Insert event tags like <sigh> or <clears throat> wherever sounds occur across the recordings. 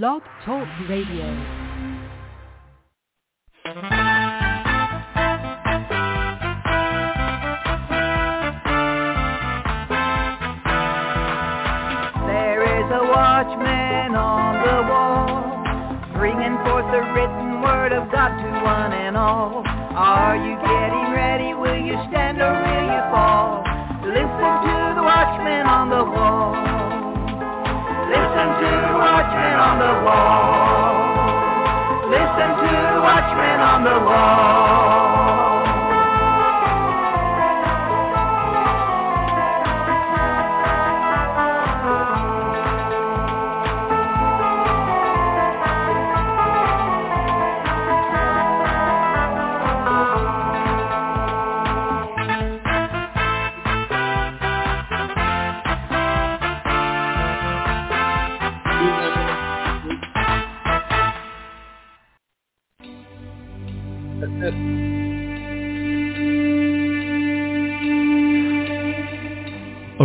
Blog Talk Radio. There is a watchman on the wall, bringing forth the written word of God to one and all. Are you getting ready? Will you stand or will you fall? Listen to the watchman on the wall. Listen to the watchman on the wall. Listen to the watchman on the wall.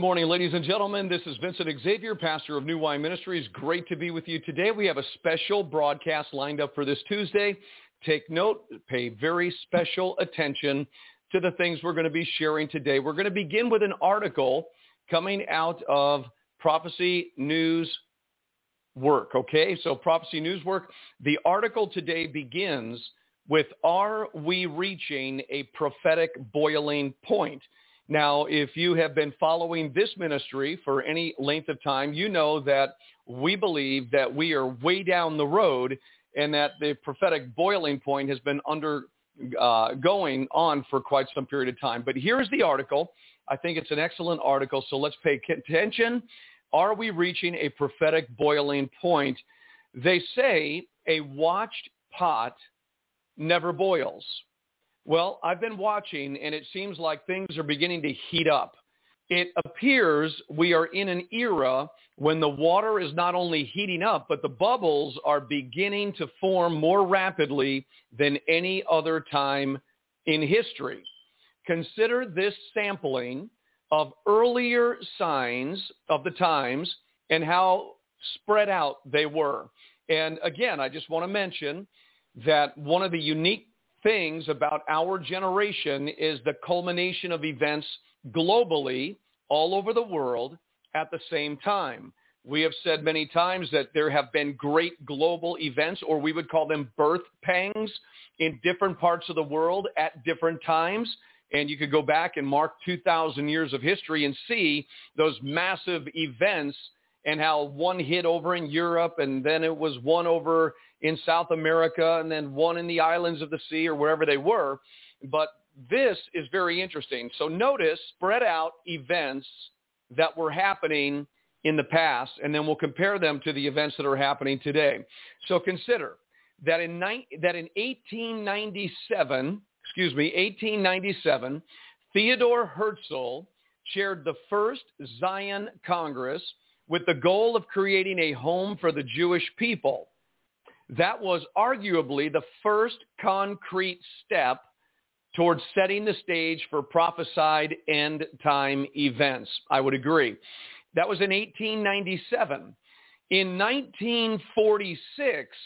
Morning, ladies and gentlemen. This is Vincent Xavier, pastor of New Wine Ministries. Great to be with you today. We have a special broadcast lined up for this Tuesday. Take note, pay very special attention to the things we're going to be sharing today. We're going to begin with an article coming out of Prophecy News Work, okay? So Prophecy News Work. The article today begins with, are we reaching a prophetic boiling point? Now, if you have been following this ministry for any length of time, you know that we believe that we are way down the road and that the prophetic boiling point has been under uh, going on for quite some period of time. But here's the article. I think it's an excellent article, so let's pay attention. Are we reaching a prophetic boiling point? They say a watched pot never boils. Well, I've been watching and it seems like things are beginning to heat up. It appears we are in an era when the water is not only heating up, but the bubbles are beginning to form more rapidly than any other time in history. Consider this sampling of earlier signs of the times and how spread out they were. And again, I just want to mention that one of the unique things about our generation is the culmination of events globally all over the world at the same time. We have said many times that there have been great global events, or we would call them birth pangs, in different parts of the world at different times. And you could go back and mark 2,000 years of history and see those massive events and how one hit over in Europe and then it was one over in South America and then one in the islands of the sea or wherever they were. But this is very interesting. So notice spread out events that were happening in the past, and then we'll compare them to the events that are happening today. So consider that in, ni- that in 1897, excuse me, 1897, Theodore Herzl chaired the first Zion Congress with the goal of creating a home for the Jewish people. That was arguably the first concrete step towards setting the stage for prophesied end time events. I would agree. That was in 1897. In 1946,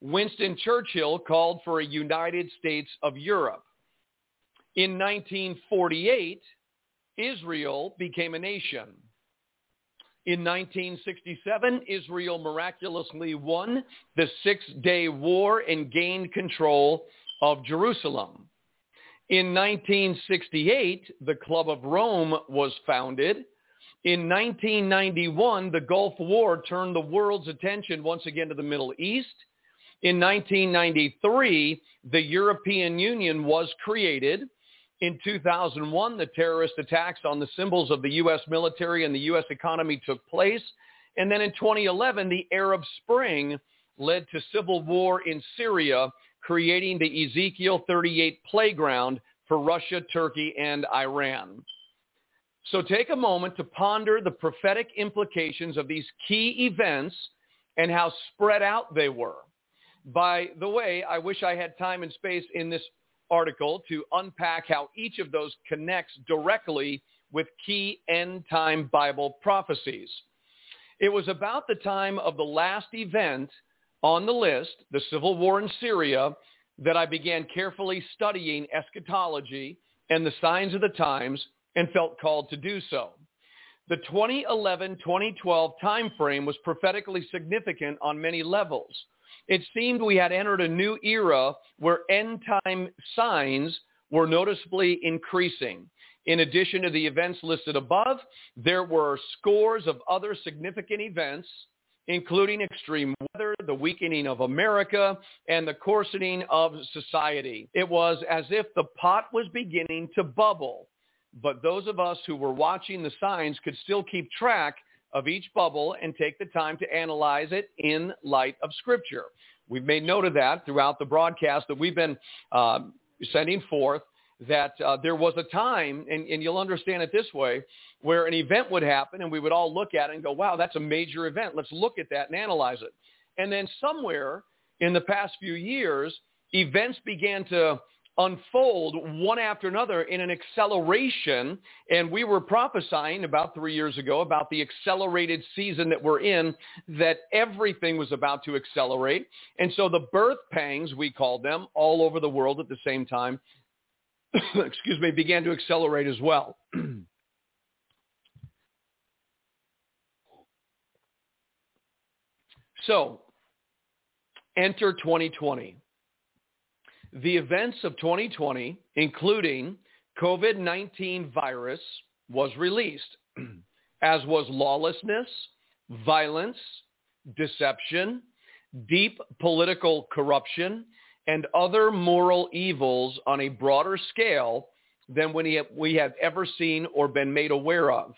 Winston Churchill called for a United States of Europe. In 1948, Israel became a nation. In 1967, Israel miraculously won the Six-Day War and gained control of Jerusalem. In 1968, the Club of Rome was founded. In 1991, the Gulf War turned the world's attention once again to the Middle East. In 1993, the European Union was created. In 2001, the terrorist attacks on the symbols of the U.S. military and the U.S. economy took place. And then in 2011, the Arab Spring led to civil war in Syria, creating the Ezekiel 38 playground for Russia, Turkey, and Iran. So take a moment to ponder the prophetic implications of these key events and how spread out they were. By the way, I wish I had time and space in this article to unpack how each of those connects directly with key end time Bible prophecies. It was about the time of the last event on the list, the civil war in Syria, that I began carefully studying eschatology and the signs of the times and felt called to do so. The 2011-2012 timeframe was prophetically significant on many levels. It seemed we had entered a new era where end time signs were noticeably increasing. In addition to the events listed above, there were scores of other significant events, including extreme weather, the weakening of America, and the coarsening of society. It was as if the pot was beginning to bubble. But those of us who were watching the signs could still keep track of each bubble and take the time to analyze it in light of Scripture. We've made note of that throughout the broadcast that we've been uh, sending forth that uh, there was a time, and, and you'll understand it this way, where an event would happen and we would all look at it and go, wow, that's a major event. Let's look at that and analyze it. And then somewhere in the past few years, events began to unfold one after another in an acceleration. And we were prophesying about three years ago about the accelerated season that we're in, that everything was about to accelerate. And so the birth pangs, we called them, all over the world at the same time, <coughs> excuse me, began to accelerate as well. <clears throat> so enter 2020 the events of 2020, including COVID-19 virus, was released, <clears throat> as was lawlessness, violence, deception, deep political corruption, and other moral evils on a broader scale than we have ever seen or been made aware of.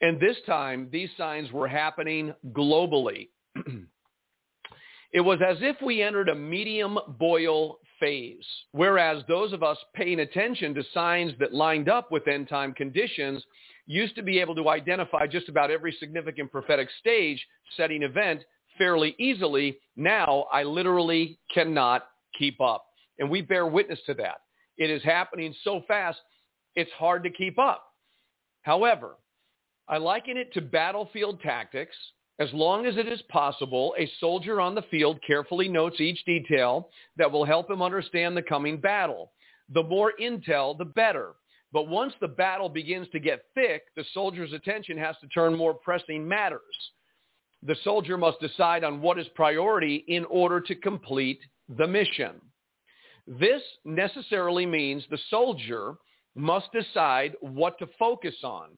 And this time, these signs were happening globally. <clears throat> it was as if we entered a medium boil phase. Whereas those of us paying attention to signs that lined up with end time conditions used to be able to identify just about every significant prophetic stage setting event fairly easily. Now I literally cannot keep up. And we bear witness to that. It is happening so fast, it's hard to keep up. However, I liken it to battlefield tactics as long as it is possible, a soldier on the field carefully notes each detail that will help him understand the coming battle. The more intel, the better. But once the battle begins to get thick, the soldier's attention has to turn more pressing matters. The soldier must decide on what is priority in order to complete the mission. This necessarily means the soldier must decide what to focus on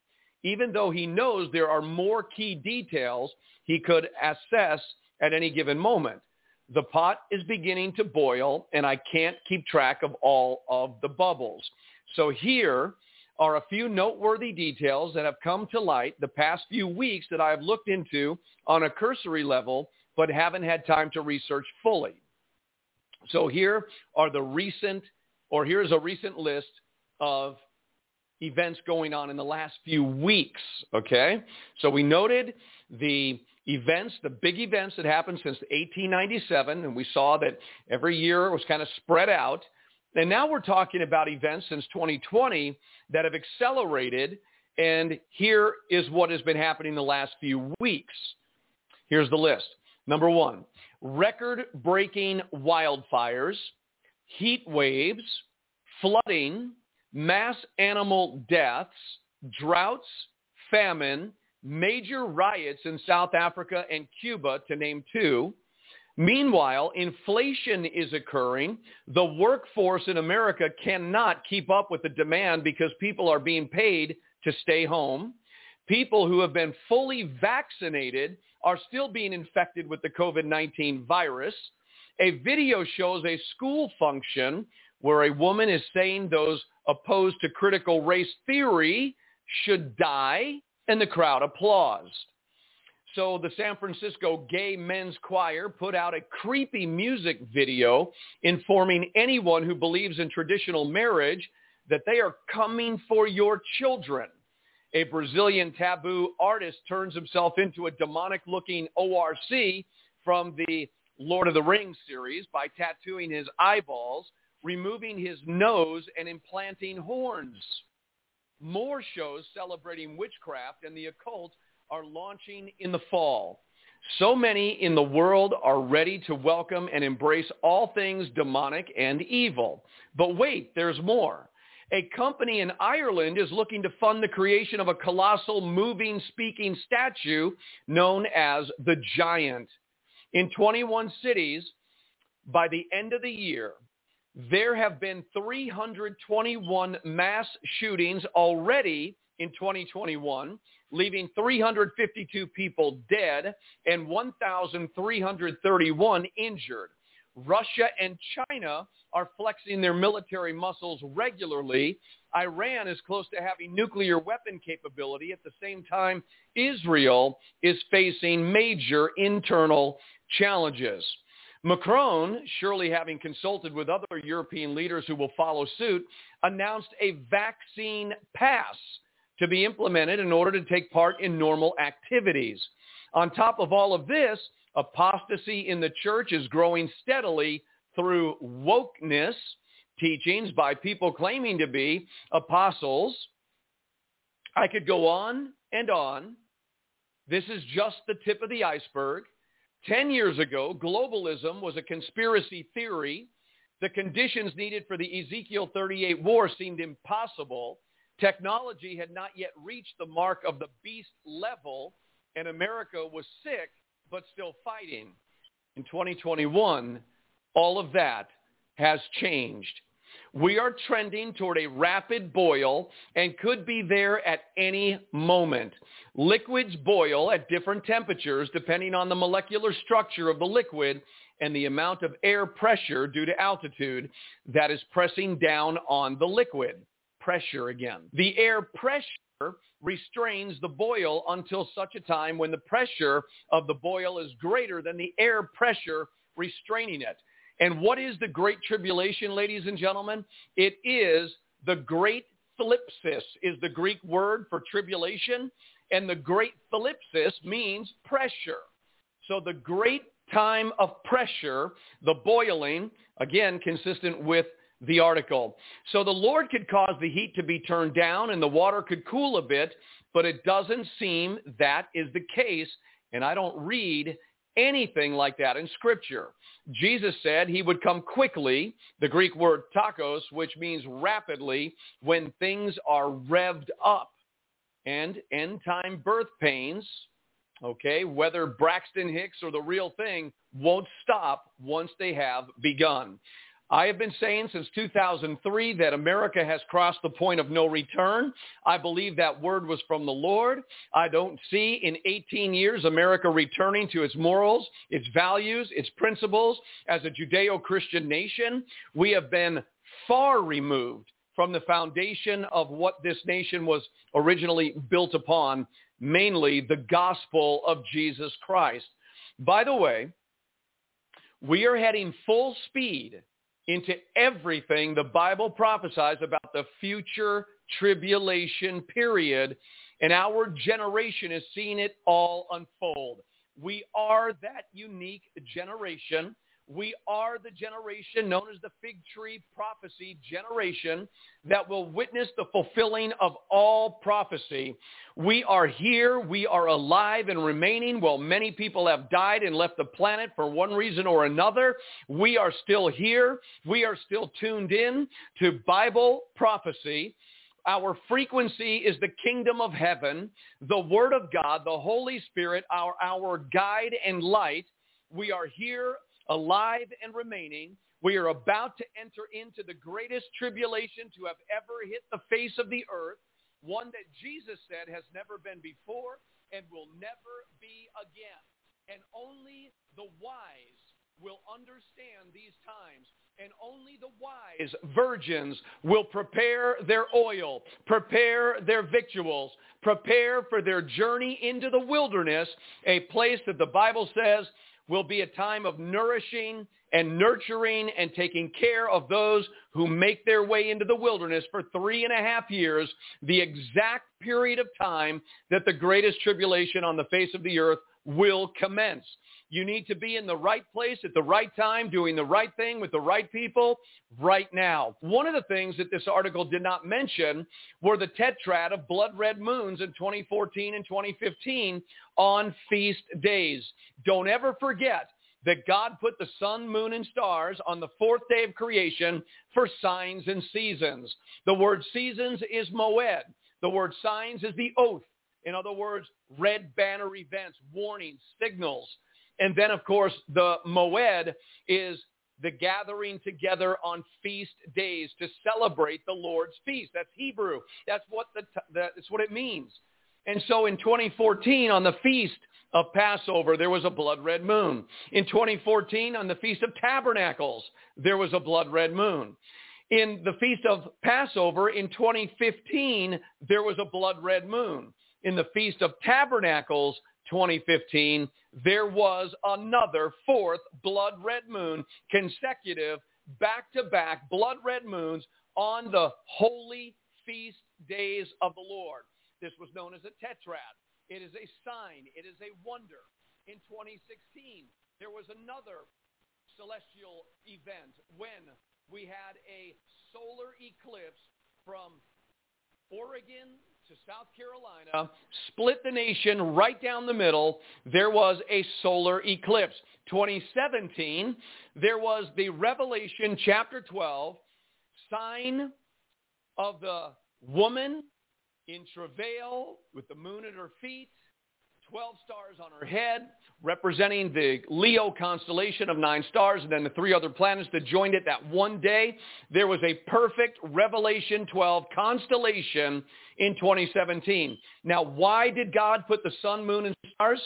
even though he knows there are more key details he could assess at any given moment. The pot is beginning to boil, and I can't keep track of all of the bubbles. So here are a few noteworthy details that have come to light the past few weeks that I have looked into on a cursory level, but haven't had time to research fully. So here are the recent, or here's a recent list of events going on in the last few weeks, okay? So we noted the events, the big events that happened since 1897, and we saw that every year it was kind of spread out. And now we're talking about events since 2020 that have accelerated, and here is what has been happening the last few weeks. Here's the list. Number one, record-breaking wildfires, heat waves, flooding, mass animal deaths, droughts, famine, major riots in South Africa and Cuba, to name two. Meanwhile, inflation is occurring. The workforce in America cannot keep up with the demand because people are being paid to stay home. People who have been fully vaccinated are still being infected with the COVID-19 virus. A video shows a school function where a woman is saying those opposed to critical race theory should die, and the crowd applauds. So the San Francisco Gay Men's Choir put out a creepy music video informing anyone who believes in traditional marriage that they are coming for your children. A Brazilian taboo artist turns himself into a demonic-looking ORC from the Lord of the Rings series by tattooing his eyeballs, removing his nose, and implanting horns. More shows celebrating witchcraft and the occult are launching in the fall. So many in the world are ready to welcome and embrace all things demonic and evil. But wait, there's more. A company in Ireland is looking to fund the creation of a colossal moving speaking statue known as the Giant. In 21 cities, by the end of the year, there have been 321 mass shootings already in 2021, leaving 352 people dead and 1,331 injured. Russia and China are flexing their military muscles regularly. Iran is close to having nuclear weapon capability. At the same time, Israel is facing major internal challenges. Macron, surely having consulted with other European leaders who will follow suit, announced a vaccine pass to be implemented in order to take part in normal activities. On top of all of this, apostasy in the church is growing steadily through wokeness teachings by people claiming to be apostles. I could go on and on. This is just the tip of the iceberg. Ten years ago, globalism was a conspiracy theory. The conditions needed for the Ezekiel 38 war seemed impossible. Technology had not yet reached the mark of the beast level, and America was sick but still fighting. In 2021, all of that has changed. We are trending toward a rapid boil and could be there at any moment. Liquids boil at different temperatures depending on the molecular structure of the liquid and the amount of air pressure due to altitude that is pressing down on the liquid. Pressure again. The air pressure restrains the boil until such a time when the pressure of the boil is greater than the air pressure restraining it. And what is the great tribulation, ladies and gentlemen? It is the great thlipsis is the Greek word for tribulation. And the great thlipsis means pressure. So the great time of pressure, the boiling, again, consistent with the article. So the Lord could cause the heat to be turned down and the water could cool a bit, but it doesn't seem that is the case. And I don't read anything like that in Scripture. Jesus said he would come quickly, the Greek word takos, which means rapidly, when things are revved up. And end time birth pains, okay, whether Braxton Hicks or the real thing, won't stop once they have begun. I have been saying since 2003 that America has crossed the point of no return. I believe that word was from the Lord. I don't see in 18 years America returning to its morals, its values, its principles as a Judeo-Christian nation. We have been far removed from the foundation of what this nation was originally built upon, mainly the gospel of Jesus Christ. By the way, we are heading full speed into everything the Bible prophesies about the future tribulation period. And our generation is seeing it all unfold. We are that unique generation we are the generation known as the fig tree prophecy generation that will witness the fulfilling of all prophecy. We are here. We are alive and remaining while many people have died and left the planet for one reason or another. We are still here. We are still tuned in to Bible prophecy. Our frequency is the kingdom of heaven, the word of God, the Holy Spirit, our, our guide and light. We are here alive and remaining. We are about to enter into the greatest tribulation to have ever hit the face of the earth, one that Jesus said has never been before and will never be again. And only the wise will understand these times and only the wise virgins will prepare their oil, prepare their victuals, prepare for their journey into the wilderness, a place that the Bible says will be a time of nourishing and nurturing and taking care of those who make their way into the wilderness for three and a half years, the exact period of time that the greatest tribulation on the face of the earth will commence. You need to be in the right place at the right time, doing the right thing with the right people right now. One of the things that this article did not mention were the tetrad of blood red moons in 2014 and 2015 on feast days. Don't ever forget that God put the sun, moon, and stars on the fourth day of creation for signs and seasons. The word seasons is moed. The word signs is the oth. In other words, red banner events, warnings, signals. And then, of course, the Moed is the gathering together on feast days to celebrate the Lord's feast. That's Hebrew. That's what, the, that's what it means. And so in 2014, on the feast of Passover, there was a blood red moon. In 2014, on the Feast of Tabernacles, there was a blood red moon. In the Feast of Passover in 2015, there was a blood red moon. In the Feast of Tabernacles, 2015, there was another fourth blood red moon, consecutive, back-to-back blood red moons on the holy feast days of the Lord. This was known as a tetrad. It is a sign. It is a wonder. In 2016, there was another celestial event when we had a solar eclipse from Oregon to South Carolina, split the nation right down the middle. There was a solar eclipse. 2017, there was the Revelation chapter 12 sign of the woman in travail with the moon at her feet 12 stars on her head, representing the Leo constellation of nine stars, and then the three other planets that joined it that one day. There was a perfect Revelation 12 constellation in 2017. Now, why did God put the sun, moon, and stars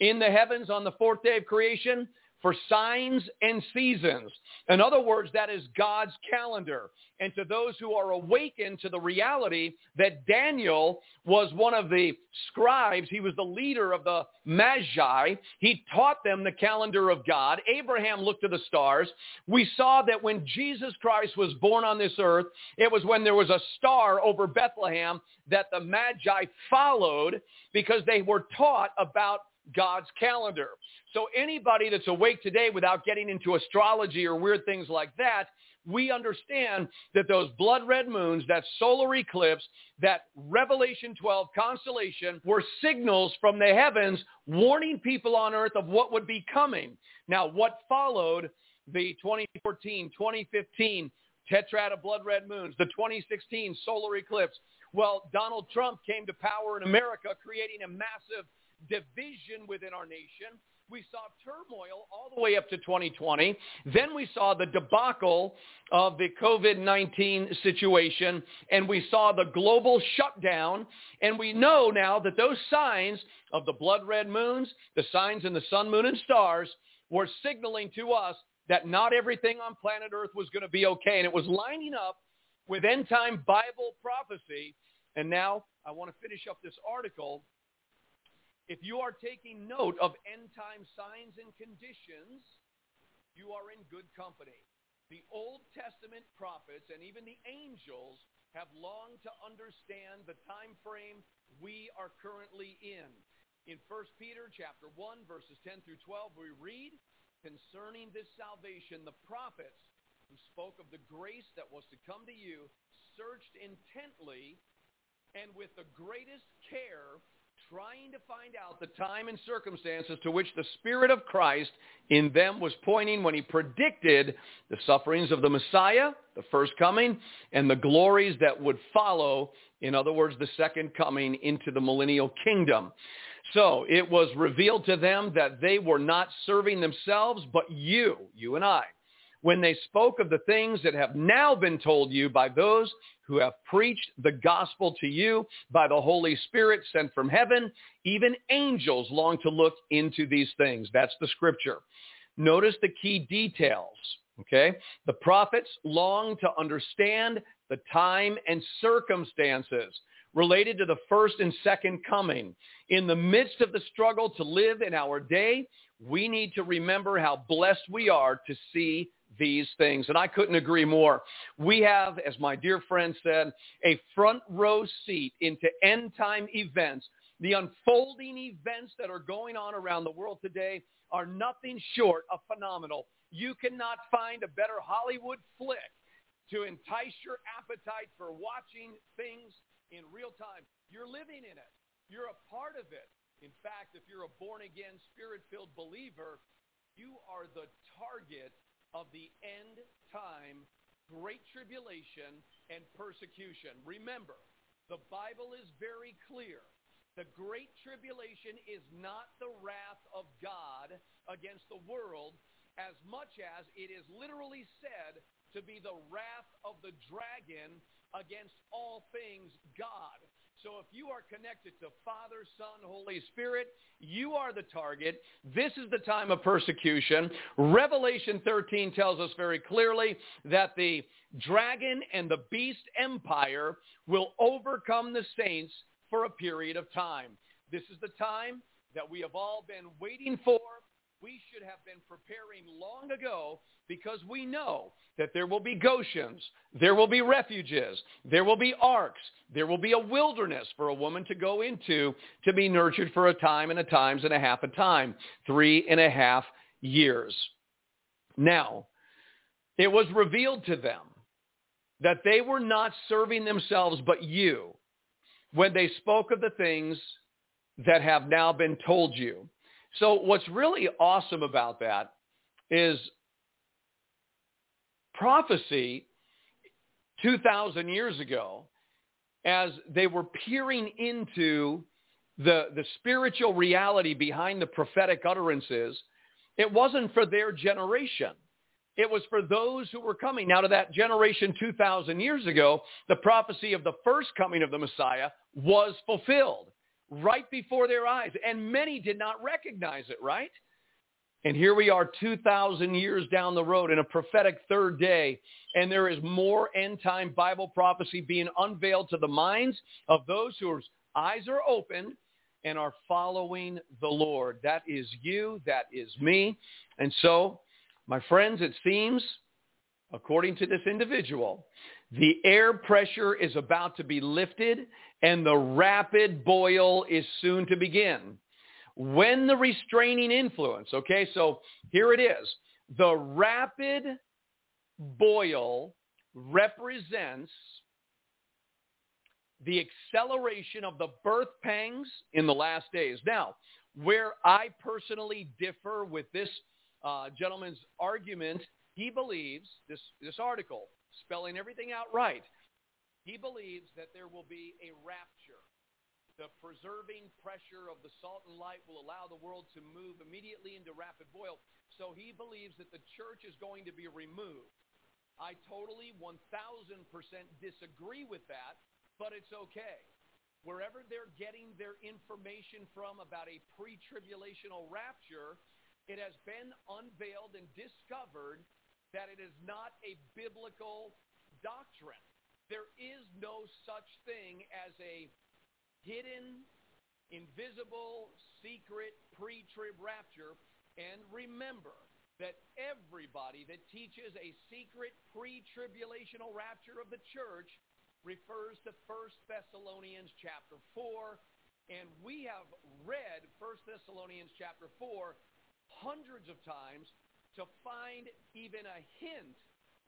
in the heavens on the fourth day of creation? For signs and seasons. In other words, that is God's calendar. And to those who are awakened to the reality that Daniel was one of the scribes, he was the leader of the Magi. He taught them the calendar of God. Abraham looked to the stars. We saw that when Jesus Christ was born on this earth, it was when there was a star over Bethlehem that the Magi followed because they were taught about God's calendar. So anybody that's awake today without getting into astrology or weird things like that, we understand that those blood red moons, that solar eclipse, that Revelation 12 constellation were signals from the heavens warning people on earth of what would be coming. Now, what followed the 2014, 2015 tetrad of blood red moons, the 2016 solar eclipse? Well, Donald Trump came to power in America, creating a massive division within our nation. We saw turmoil all the way up to 2020. Then we saw the debacle of the COVID-19 situation, and we saw the global shutdown. And we know now that those signs of the blood red moons, the signs in the sun, moon, and stars were signaling to us that not everything on planet Earth was going to be okay. And it was lining up with end time Bible prophecy. And now I want to finish up this article if you are taking note of end time signs and conditions, you are in good company. The Old Testament prophets and even the angels have longed to understand the time frame we are currently in. In 1 Peter chapter 1 verses 10 through 12 we read concerning this salvation the prophets who spoke of the grace that was to come to you searched intently and with the greatest care trying to find out the time and circumstances to which the Spirit of Christ in them was pointing when he predicted the sufferings of the Messiah, the first coming, and the glories that would follow, in other words, the second coming into the millennial kingdom. So it was revealed to them that they were not serving themselves, but you, you and I, when they spoke of the things that have now been told you by those who have preached the gospel to you by the Holy Spirit sent from heaven, even angels long to look into these things. That's the scripture. Notice the key details. Okay? The prophets long to understand the time and circumstances related to the first and second coming. In the midst of the struggle to live in our day, we need to remember how blessed we are to see these things. And I couldn't agree more. We have, as my dear friend said, a front row seat into end time events. The unfolding events that are going on around the world today are nothing short of phenomenal. You cannot find a better Hollywood flick to entice your appetite for watching things in real time. You're living in it. You're a part of it. In fact, if you're a born-again, spirit-filled believer, you are the target of the end time great tribulation and persecution. Remember, the Bible is very clear. The great tribulation is not the wrath of God against the world as much as it is literally said to be the wrath of the dragon against all things God. So if you are connected to Father, Son, Holy Spirit, you are the target. This is the time of persecution. Revelation 13 tells us very clearly that the dragon and the beast empire will overcome the saints for a period of time. This is the time that we have all been waiting for we should have been preparing long ago because we know that there will be Goshens, there will be refuges, there will be arks, there will be a wilderness for a woman to go into to be nurtured for a time and a times and a half a time, three and a half years. Now, it was revealed to them that they were not serving themselves but you when they spoke of the things that have now been told you. So what's really awesome about that is prophecy 2,000 years ago, as they were peering into the, the spiritual reality behind the prophetic utterances, it wasn't for their generation. It was for those who were coming. Now to that generation 2,000 years ago, the prophecy of the first coming of the Messiah was fulfilled right before their eyes. And many did not recognize it, right? And here we are 2,000 years down the road in a prophetic third day, and there is more end-time Bible prophecy being unveiled to the minds of those whose eyes are open and are following the Lord. That is you. That is me. And so, my friends, it seems, according to this individual, the air pressure is about to be lifted and the rapid boil is soon to begin. When the restraining influence, okay, so here it is. The rapid boil represents the acceleration of the birth pangs in the last days. Now, where I personally differ with this uh, gentleman's argument, he believes, this, this article, spelling everything out right, he believes that there will be a rapture. The preserving pressure of the salt and light will allow the world to move immediately into rapid boil. So he believes that the church is going to be removed. I totally 1,000% disagree with that, but it's okay. Wherever they're getting their information from about a pre-tribulational rapture, it has been unveiled and discovered that it is not a biblical doctrine. There is no such thing as a hidden, invisible, secret pre-trib rapture. And remember that everybody that teaches a secret pre-tribulational rapture of the church refers to 1 Thessalonians chapter 4. And we have read 1 Thessalonians chapter 4 hundreds of times to find even a hint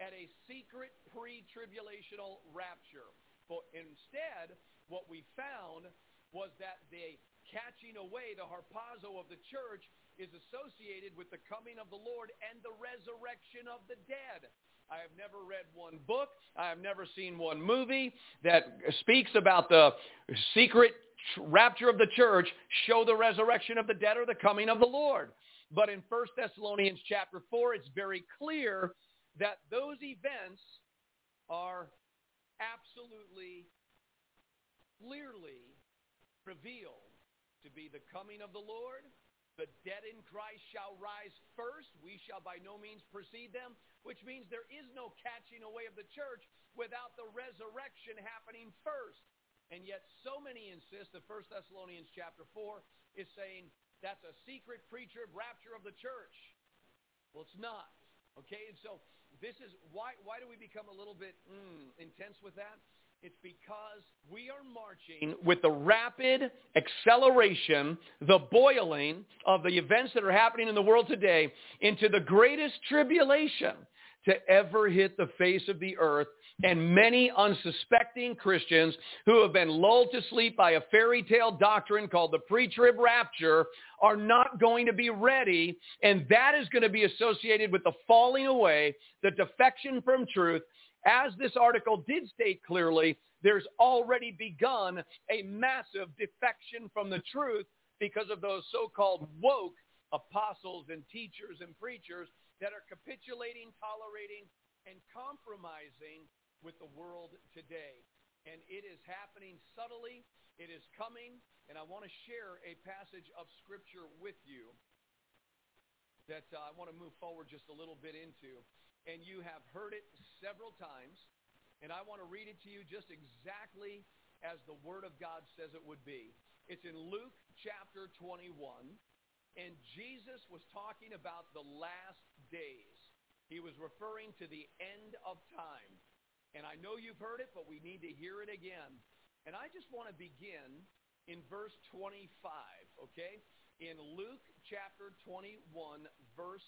at a secret pre-tribulational rapture. But instead, what we found was that the catching away, the harpazo of the church, is associated with the coming of the Lord and the resurrection of the dead. I have never read one book. I have never seen one movie that speaks about the secret rapture of the church, show the resurrection of the dead or the coming of the Lord. But in 1 Thessalonians chapter 4, it's very clear that those events are absolutely, clearly revealed to be the coming of the Lord. The dead in Christ shall rise first. We shall by no means precede them, which means there is no catching away of the church without the resurrection happening first. And yet so many insist that 1 Thessalonians chapter 4 is saying that's a secret pre-trib rapture of the church. Well, it's not. Okay, and so this is why why do we become a little bit mm, intense with that? It's because we are marching with the rapid acceleration, the boiling of the events that are happening in the world today into the greatest tribulation to ever hit the face of the earth. And many unsuspecting Christians who have been lulled to sleep by a fairy tale doctrine called the pre-trib rapture are not going to be ready. And that is going to be associated with the falling away, the defection from truth, as this article did state clearly, there's already begun a massive defection from the truth because of those so-called woke apostles and teachers and preachers that are capitulating, tolerating, and compromising with the world today. And it is happening subtly. It is coming. And I want to share a passage of Scripture with you that uh, I want to move forward just a little bit into and you have heard it several times. And I want to read it to you just exactly as the Word of God says it would be. It's in Luke chapter 21, and Jesus was talking about the last days. He was referring to the end of time. And I know you've heard it, but we need to hear it again. And I just want to begin in verse 25, okay? In Luke chapter 21, verse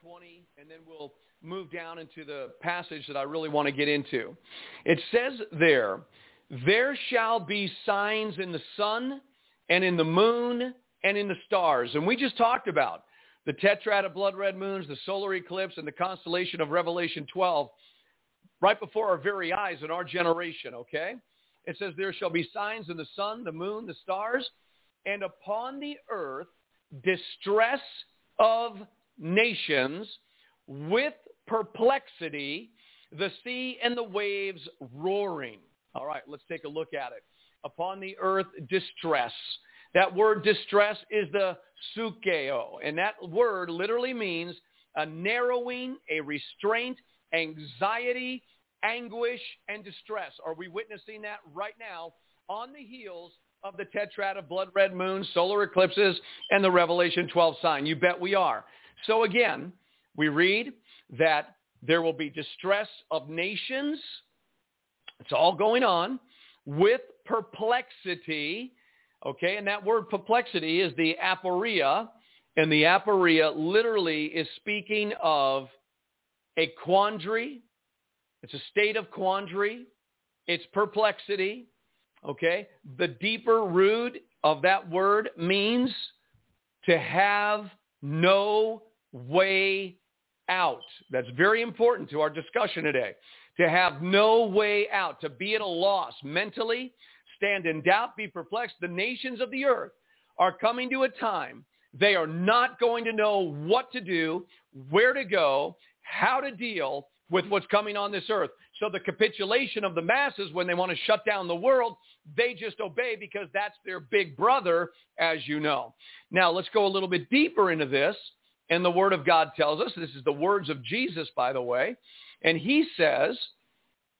20, and then we'll move down into the passage that I really want to get into. It says there, there shall be signs in the sun and in the moon and in the stars. And we just talked about the tetrad of blood red moons, the solar eclipse, and the constellation of Revelation 12 right before our very eyes in our generation, okay? It says there shall be signs in the sun, the moon, the stars, and upon the earth distress of nations with perplexity, the sea and the waves roaring. All right, let's take a look at it. Upon the earth, distress. That word distress is the sukeo, and that word literally means a narrowing, a restraint, anxiety, anguish, and distress. Are we witnessing that right now on the heels of the tetrad of blood red moons, solar eclipses, and the Revelation 12 sign? You bet we are. So again, we read that there will be distress of nations. It's all going on with perplexity. Okay, and that word perplexity is the aporia, and the aporia literally is speaking of a quandary. It's a state of quandary. It's perplexity. Okay, the deeper root of that word means to have no way out. That's very important to our discussion today. To have no way out, to be at a loss mentally, stand in doubt, be perplexed. The nations of the earth are coming to a time they are not going to know what to do, where to go, how to deal with what's coming on this earth. So the capitulation of the masses when they want to shut down the world, they just obey because that's their big brother, as you know. Now let's go a little bit deeper into this and the Word of God tells us, this is the words of Jesus, by the way, and he says,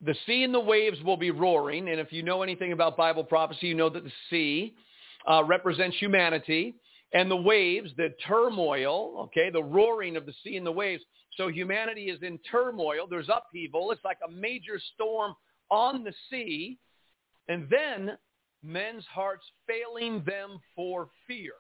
the sea and the waves will be roaring. And if you know anything about Bible prophecy, you know that the sea uh, represents humanity. And the waves, the turmoil, okay, the roaring of the sea and the waves. So humanity is in turmoil. There's upheaval. It's like a major storm on the sea. And then men's hearts failing them for fear.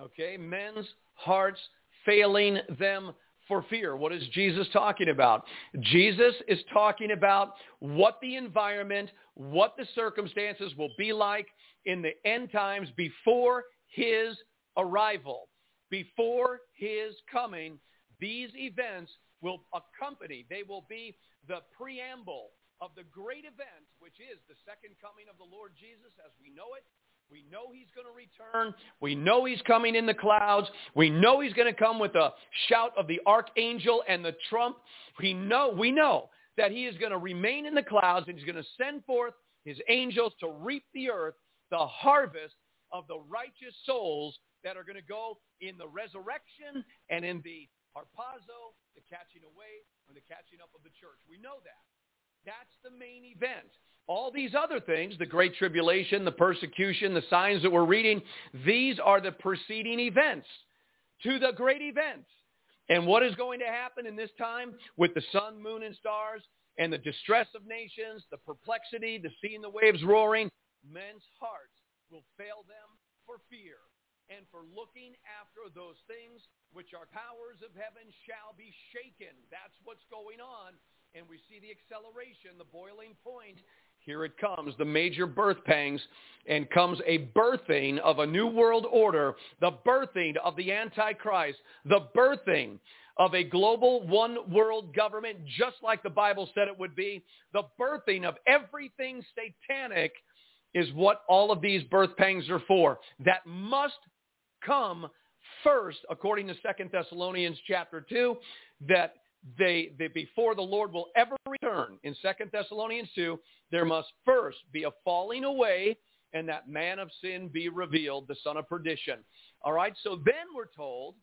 Okay, men's hearts failing them for fear. What is Jesus talking about? Jesus is talking about what the environment, what the circumstances will be like in the end times before his arrival. Before his coming, these events will accompany, they will be the preamble of the great event, which is the second coming of the Lord Jesus as we know it. We know he's going to return. We know he's coming in the clouds. We know he's going to come with a shout of the archangel and the trump. We know, we know that he is going to remain in the clouds and he's going to send forth his angels to reap the earth, the harvest of the righteous souls that are going to go in the resurrection and in the harpazo, the catching away and the catching up of the church. We know that. That's the main event. All these other things, the great tribulation, the persecution, the signs that we're reading, these are the preceding events to the great event. And what is going to happen in this time with the sun, moon, and stars and the distress of nations, the perplexity, the seeing the waves roaring, men's hearts will fail them for fear and for looking after those things which our powers of heaven shall be shaken. That's what's going on and we see the acceleration, the boiling point. Here it comes, the major birth pangs, and comes a birthing of a new world order, the birthing of the Antichrist, the birthing of a global one world government, just like the Bible said it would be. The birthing of everything satanic is what all of these birth pangs are for. That must come first, according to Second Thessalonians chapter 2, that they, they, before the Lord will ever return, in Second Thessalonians 2, there must first be a falling away and that man of sin be revealed, the son of perdition. All right, so then we're told,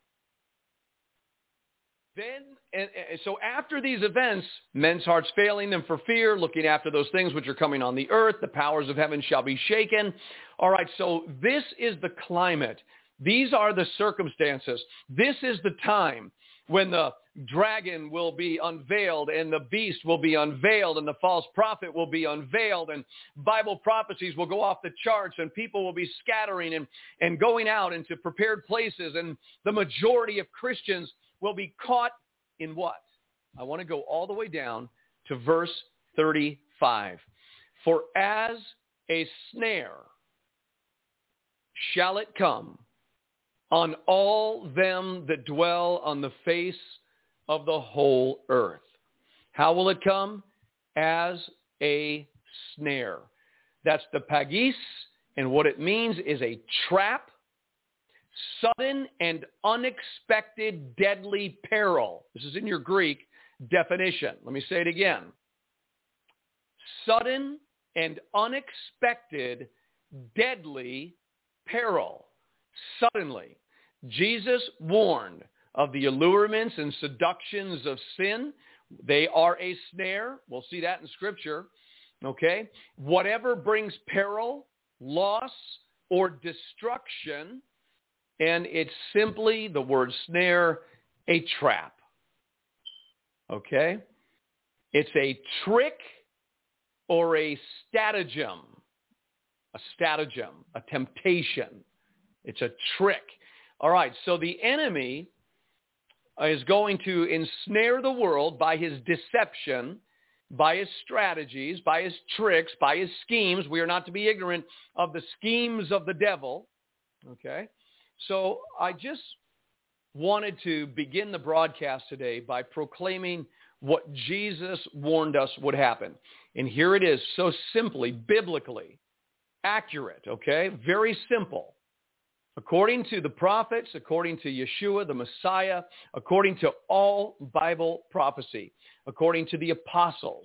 then, and, and, so after these events, men's hearts failing them for fear, looking after those things which are coming on the earth, the powers of heaven shall be shaken. All right, so this is the climate. These are the circumstances. This is the time when the dragon will be unveiled and the beast will be unveiled and the false prophet will be unveiled and Bible prophecies will go off the charts and people will be scattering and, and going out into prepared places and the majority of Christians will be caught in what? I want to go all the way down to verse 35. For as a snare shall it come on all them that dwell on the face of the whole earth. How will it come? As a snare. That's the pagis, and what it means is a trap, sudden and unexpected deadly peril. This is in your Greek definition. Let me say it again. Sudden and unexpected deadly peril suddenly. Jesus warned of the allurements and seductions of sin. They are a snare. We'll see that in Scripture. Okay? Whatever brings peril, loss, or destruction, and it's simply the word snare, a trap. Okay? It's a trick or a stratagem. A stratagem, a temptation. It's a trick. All right, so the enemy is going to ensnare the world by his deception, by his strategies, by his tricks, by his schemes. We are not to be ignorant of the schemes of the devil. Okay? So I just wanted to begin the broadcast today by proclaiming what Jesus warned us would happen. And here it is, so simply, biblically, accurate, okay? Very simple according to the prophets, according to Yeshua, the Messiah, according to all Bible prophecy, according to the apostles.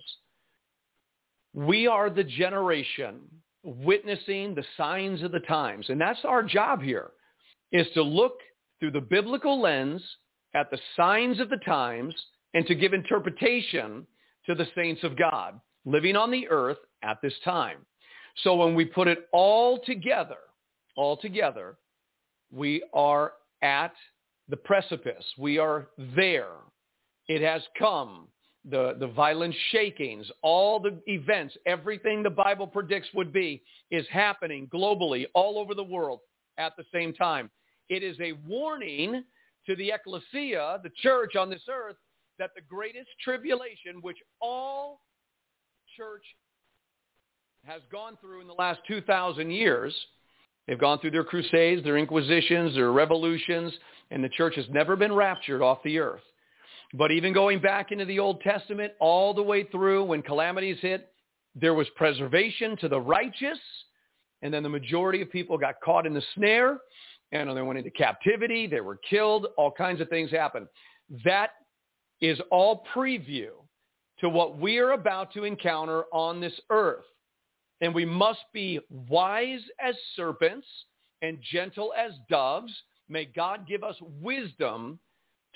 We are the generation witnessing the signs of the times. And that's our job here, is to look through the biblical lens at the signs of the times and to give interpretation to the saints of God living on the earth at this time. So when we put it all together, all together, we are at the precipice. We are there. It has come. The, the violent shakings, all the events, everything the Bible predicts would be is happening globally all over the world at the same time. It is a warning to the ecclesia, the church on this earth, that the greatest tribulation, which all church has gone through in the last 2,000 years, they've gone through their crusades, their inquisitions, their revolutions, and the church has never been raptured off the earth. But even going back into the Old Testament, all the way through when calamities hit, there was preservation to the righteous, and then the majority of people got caught in the snare, and they went into captivity, they were killed, all kinds of things happened. That is all preview to what we are about to encounter on this earth. And we must be wise as serpents and gentle as doves. May God give us wisdom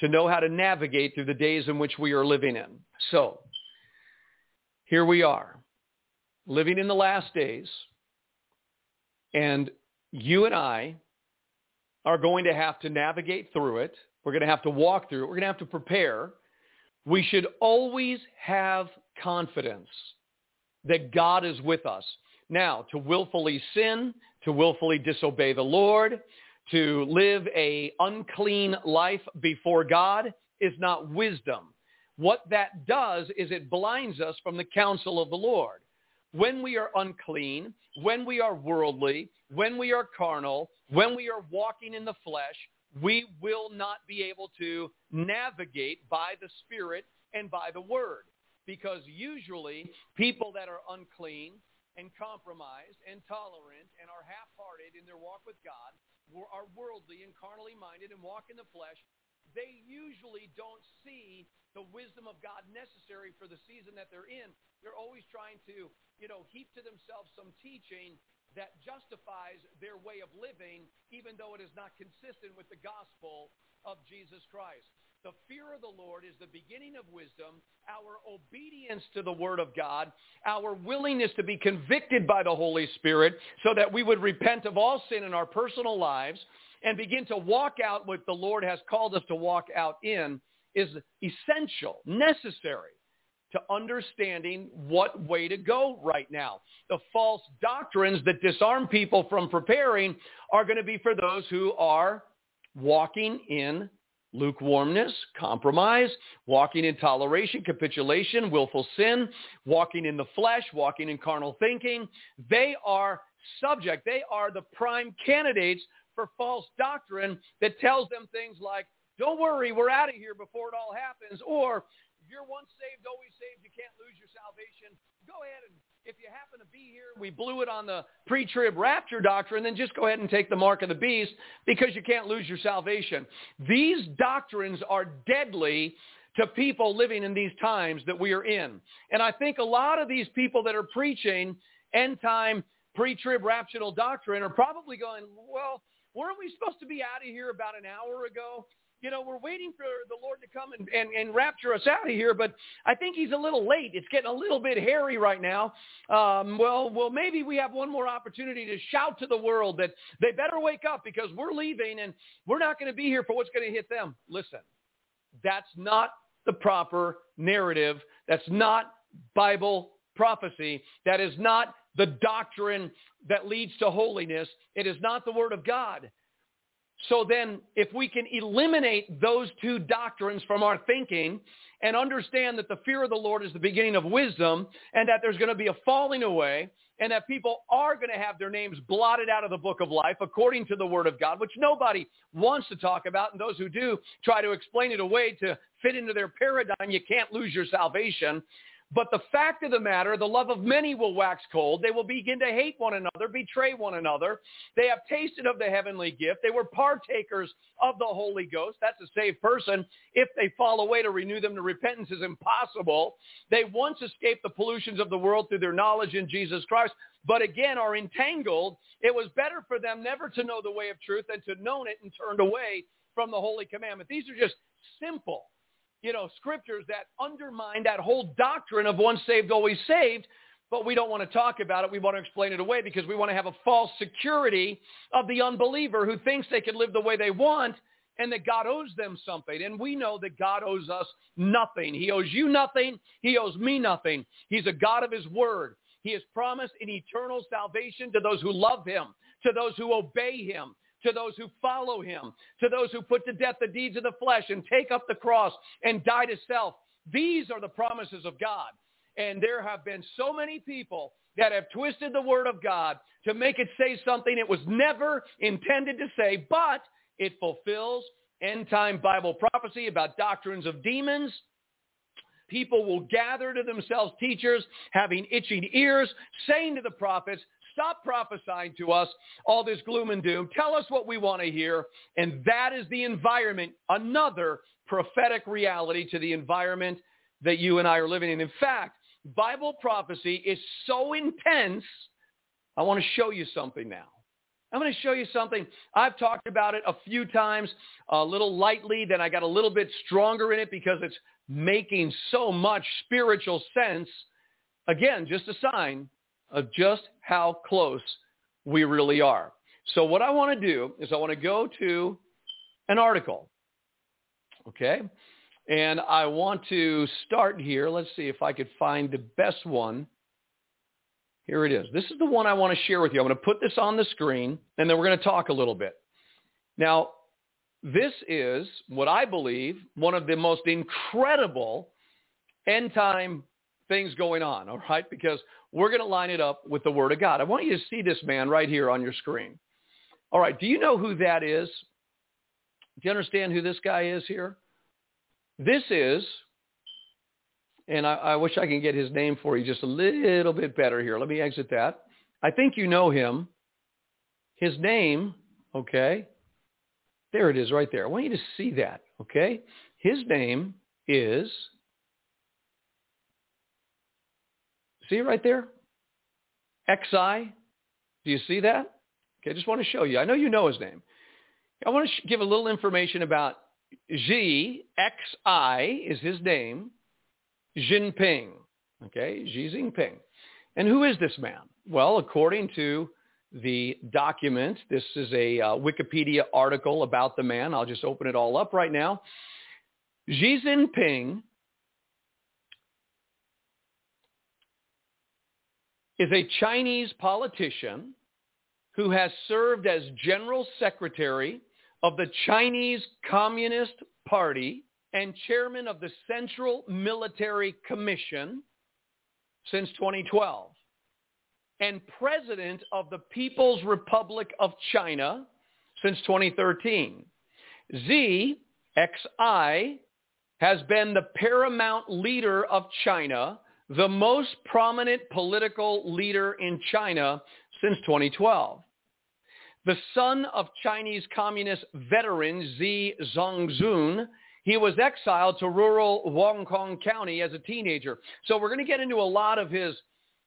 to know how to navigate through the days in which we are living in. So, here we are, living in the last days, and you and I are going to have to navigate through it. We're going to have to walk through it. We're going to have to prepare. We should always have confidence that God is with us. Now, to willfully sin, to willfully disobey the Lord, to live a unclean life before God is not wisdom. What that does is it blinds us from the counsel of the Lord. When we are unclean, when we are worldly, when we are carnal, when we are walking in the flesh, we will not be able to navigate by the Spirit and by the Word. Because usually people that are unclean and compromised and tolerant and are half-hearted in their walk with God are worldly and carnally minded and walk in the flesh, they usually don't see the wisdom of God necessary for the season that they're in. They're always trying to, you know, heap to themselves some teaching that justifies their way of living, even though it is not consistent with the gospel of Jesus Christ. The fear of the Lord is the beginning of wisdom. Our obedience to the Word of God, our willingness to be convicted by the Holy Spirit so that we would repent of all sin in our personal lives and begin to walk out what the Lord has called us to walk out in is essential, necessary to understanding what way to go right now. The false doctrines that disarm people from preparing are going to be for those who are walking in lukewarmness, compromise, walking in toleration, capitulation, willful sin, walking in the flesh, walking in carnal thinking. They are subject. They are the prime candidates for false doctrine that tells them things like, don't worry, we're out of here before it all happens. Or, you're once saved, always saved, you can't lose your salvation. Go ahead and if you happen to be here, we blew it on the pre-trib rapture doctrine, then just go ahead and take the mark of the beast because you can't lose your salvation. These doctrines are deadly to people living in these times that we are in. And I think a lot of these people that are preaching end time pre-trib raptional doctrine are probably going, well, weren't we supposed to be out of here about an hour ago? You know, we're waiting for the Lord to come and, and, and rapture us out of here, but I think he's a little late. It's getting a little bit hairy right now. Um, well, well, maybe we have one more opportunity to shout to the world that they better wake up because we're leaving and we're not going to be here for what's going to hit them. Listen, that's not the proper narrative. That's not Bible prophecy. That is not the doctrine that leads to holiness. It is not the word of God. So then if we can eliminate those two doctrines from our thinking and understand that the fear of the Lord is the beginning of wisdom and that there's going to be a falling away and that people are going to have their names blotted out of the book of life according to the word of God, which nobody wants to talk about. And those who do try to explain it away to fit into their paradigm. You can't lose your salvation. But the fact of the matter, the love of many will wax cold. They will begin to hate one another, betray one another. They have tasted of the heavenly gift. They were partakers of the Holy Ghost. That's a saved person. If they fall away to renew them to repentance is impossible. They once escaped the pollutions of the world through their knowledge in Jesus Christ, but again are entangled. It was better for them never to know the way of truth than to know it and turned away from the holy commandment. These are just simple you know, scriptures that undermine that whole doctrine of once saved, always saved, but we don't want to talk about it. We want to explain it away because we want to have a false security of the unbeliever who thinks they can live the way they want and that God owes them something. And we know that God owes us nothing. He owes you nothing. He owes me nothing. He's a God of his word. He has promised an eternal salvation to those who love him, to those who obey him. To those who follow him, to those who put to death the deeds of the flesh and take up the cross and die to self. These are the promises of God. And there have been so many people that have twisted the word of God to make it say something it was never intended to say, but it fulfills end time Bible prophecy about doctrines of demons. People will gather to themselves teachers having itching ears, saying to the prophets, stop prophesying to us all this gloom and doom. Tell us what we want to hear. And that is the environment, another prophetic reality to the environment that you and I are living in. In fact, Bible prophecy is so intense, I want to show you something now. I'm going to show you something. I've talked about it a few times, a little lightly, then I got a little bit stronger in it because it's making so much spiritual sense. Again, just a sign of just how close we really are. So what I want to do is I want to go to an article. Okay? And I want to start here. Let's see if I could find the best one. Here it is. This is the one I want to share with you. I'm going to put this on the screen, and then we're going to talk a little bit. Now, this is what I believe one of the most incredible end time things going on, all right? Because we're going to line it up with the Word of God. I want you to see this man right here on your screen. All right, do you know who that is? Do you understand who this guy is here? This is, and I, I wish I can get his name for you just a little bit better here. Let me exit that. I think you know him. His name, okay, there it is right there. I want you to see that, okay? His name is, see right there? XI. Do you see that? Okay, I just want to show you. I know you know his name. I want to give a little information about Xi, X-I is his name, Jinping. Okay, Xi Jinping. And who is this man? Well, according to the document, this is a uh, Wikipedia article about the man. I'll just open it all up right now. Xi Jinping is a Chinese politician who has served as general secretary of the Chinese Communist Party and chairman of the Central Military Commission since 2012 and president of the People's Republic of China since 2013. Xi, XI, has been the paramount leader of China, the most prominent political leader in China since 2012 the son of Chinese communist veteran Xi Zhongxun. He was exiled to rural Huangkong County as a teenager. So we're going to get into a lot of his,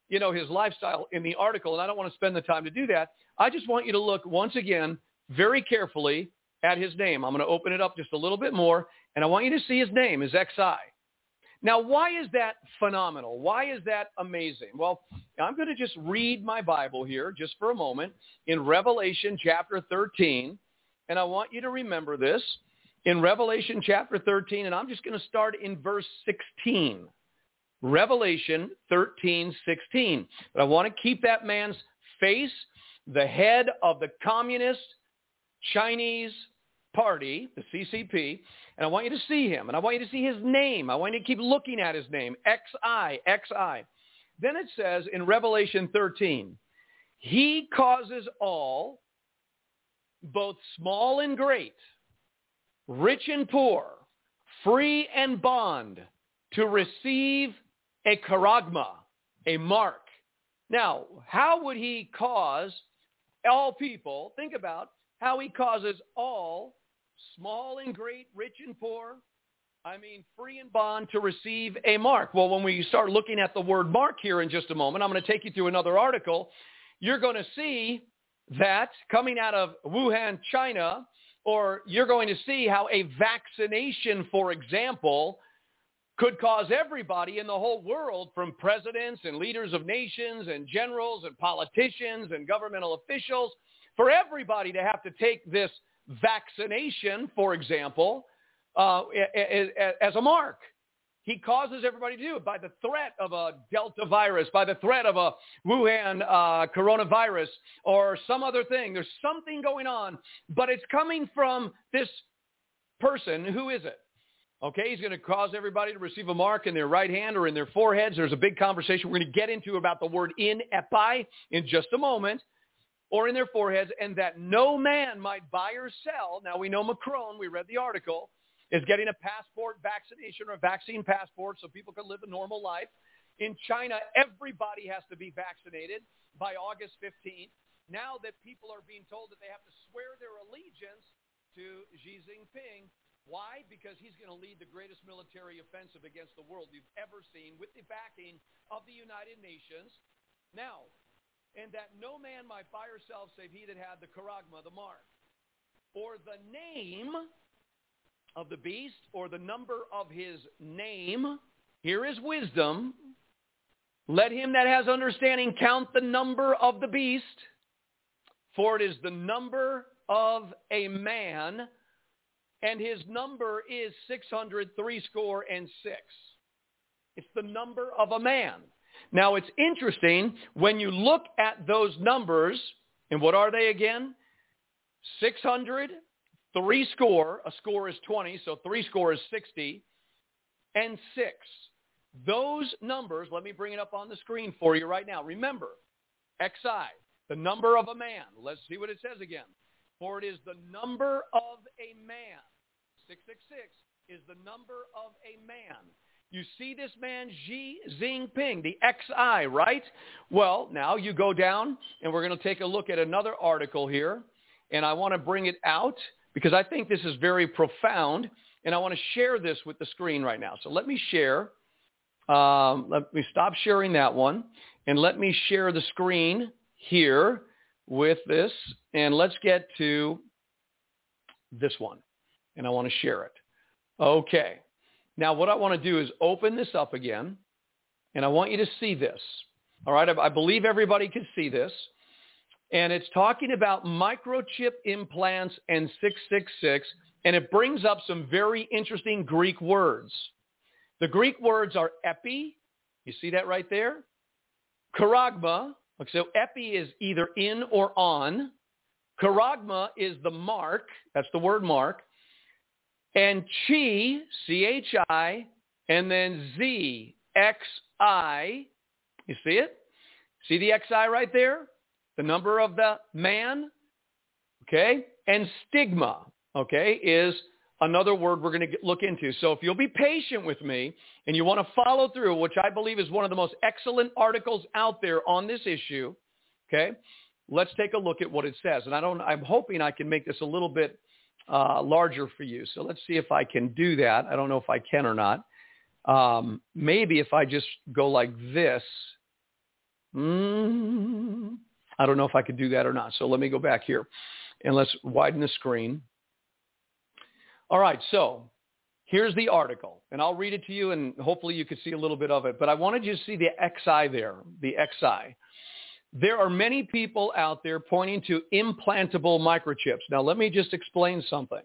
you know, his lifestyle in the article, and I don't want to spend the time to do that. I just want you to look once again very carefully at his name. I'm going to open it up just a little bit more, and I want you to see his name is XI. Now, why is that phenomenal? Why is that amazing? Well, I'm going to just read my Bible here just for a moment in Revelation chapter 13, and I want you to remember this. In Revelation chapter 13, and I'm just going to start in verse 16. Revelation 13, 16. But I want to keep that man's face, the head of the communist Chinese party, the CCP, and I want you to see him, and I want you to see his name. I want you to keep looking at his name, XI, XI. Then it says in Revelation 13, he causes all, both small and great, rich and poor, free and bond, to receive a charagma, a mark. Now, how would he cause all people, think about how he causes all small and great, rich and poor, I mean, free and bond to receive a mark. Well, when we start looking at the word mark here in just a moment, I'm going to take you through another article. You're going to see that coming out of Wuhan, China, or you're going to see how a vaccination, for example, could cause everybody in the whole world, from presidents and leaders of nations and generals and politicians and governmental officials, for everybody to have to take this vaccination, for example, uh, as a mark. he causes everybody to do it by the threat of a Delta virus, by the threat of a Wuhan uh, coronavirus or some other thing. There's something going on, but it's coming from this person. Who is it? Okay, he's going to cause everybody to receive a mark in their right hand or in their foreheads. There's a big conversation we're going to get into about the word in epi in just a moment, or in their foreheads, and that no man might buy or sell. Now we know Macron, we read the article, is getting a passport vaccination or a vaccine passport so people can live a normal life. In China, everybody has to be vaccinated by August 15th. Now that people are being told that they have to swear their allegiance to Xi Jinping, why? Because he's going to lead the greatest military offensive against the world you've ever seen with the backing of the United Nations. Now, and that no man might buy or sell save he that had the charagma, the mark, or the name of the beast, or the number of his name. Here is wisdom. Let him that has understanding count the number of the beast, for it is the number of a man and his number is 603 score and six. It's the number of a man. Now it's interesting when you look at those numbers, and what are they again? 600, three score, a score is 20, so three score is 60, and six. Those numbers, let me bring it up on the screen for you right now. Remember, XI, the number of a man. Let's see what it says again. For it is the number of a man. 666 is the number of a man. You see this man Xi Jinping, the XI, right? Well, now you go down and we're going to take a look at another article here. And I want to bring it out because I think this is very profound. And I want to share this with the screen right now. So let me share. Um, let me stop sharing that one. And let me share the screen here with this. And let's get to this one. And I want to share it. Okay. Now what I want to do is open this up again. And I want you to see this. All right. I, believe everybody can see this. And it's talking about microchip implants and 666. And it brings up some very interesting Greek words. The Greek words are epi. You see that right there? Charagma, so epi is either in or on. Charagma is the mark. That's the word mark. And chi, C-H-I, and then Z, X-I. You see it? See the X-I right there? The number of the man. Okay? And stigma, okay, is another word we're going to look into. So if you'll be patient with me and you want to follow through, which I believe is one of the most excellent articles out there on this issue, okay, let's take a look at what it says. And I don't, I'm hoping I can make this a little bit uh, larger for you. So let's see if I can do that. I don't know if I can or not. Um, maybe if I just go like this. Mm, I don't know if I could do that or not. So let me go back here and let's widen the screen. All right, so here's the article, and I'll read it to you, and hopefully you could see a little bit of it. But I wanted you to see the XI there, the XI. There are many people out there pointing to implantable microchips. Now, let me just explain something.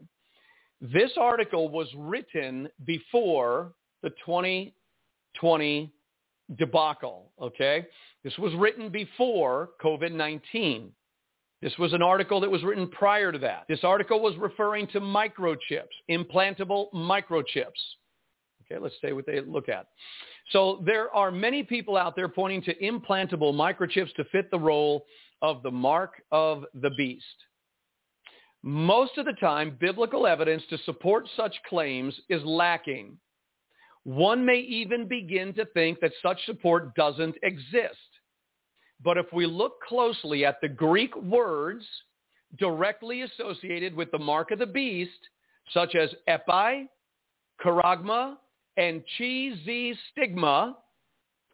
This article was written before the 2020 debacle, okay? This was written before COVID-19. This was an article that was written prior to that. This article was referring to microchips, implantable microchips. Okay, let's say what they look at. So there are many people out there pointing to implantable microchips to fit the role of the mark of the beast. Most of the time, biblical evidence to support such claims is lacking. One may even begin to think that such support doesn't exist. But if we look closely at the Greek words directly associated with the mark of the beast, such as epi, charagma, and chi z stigma,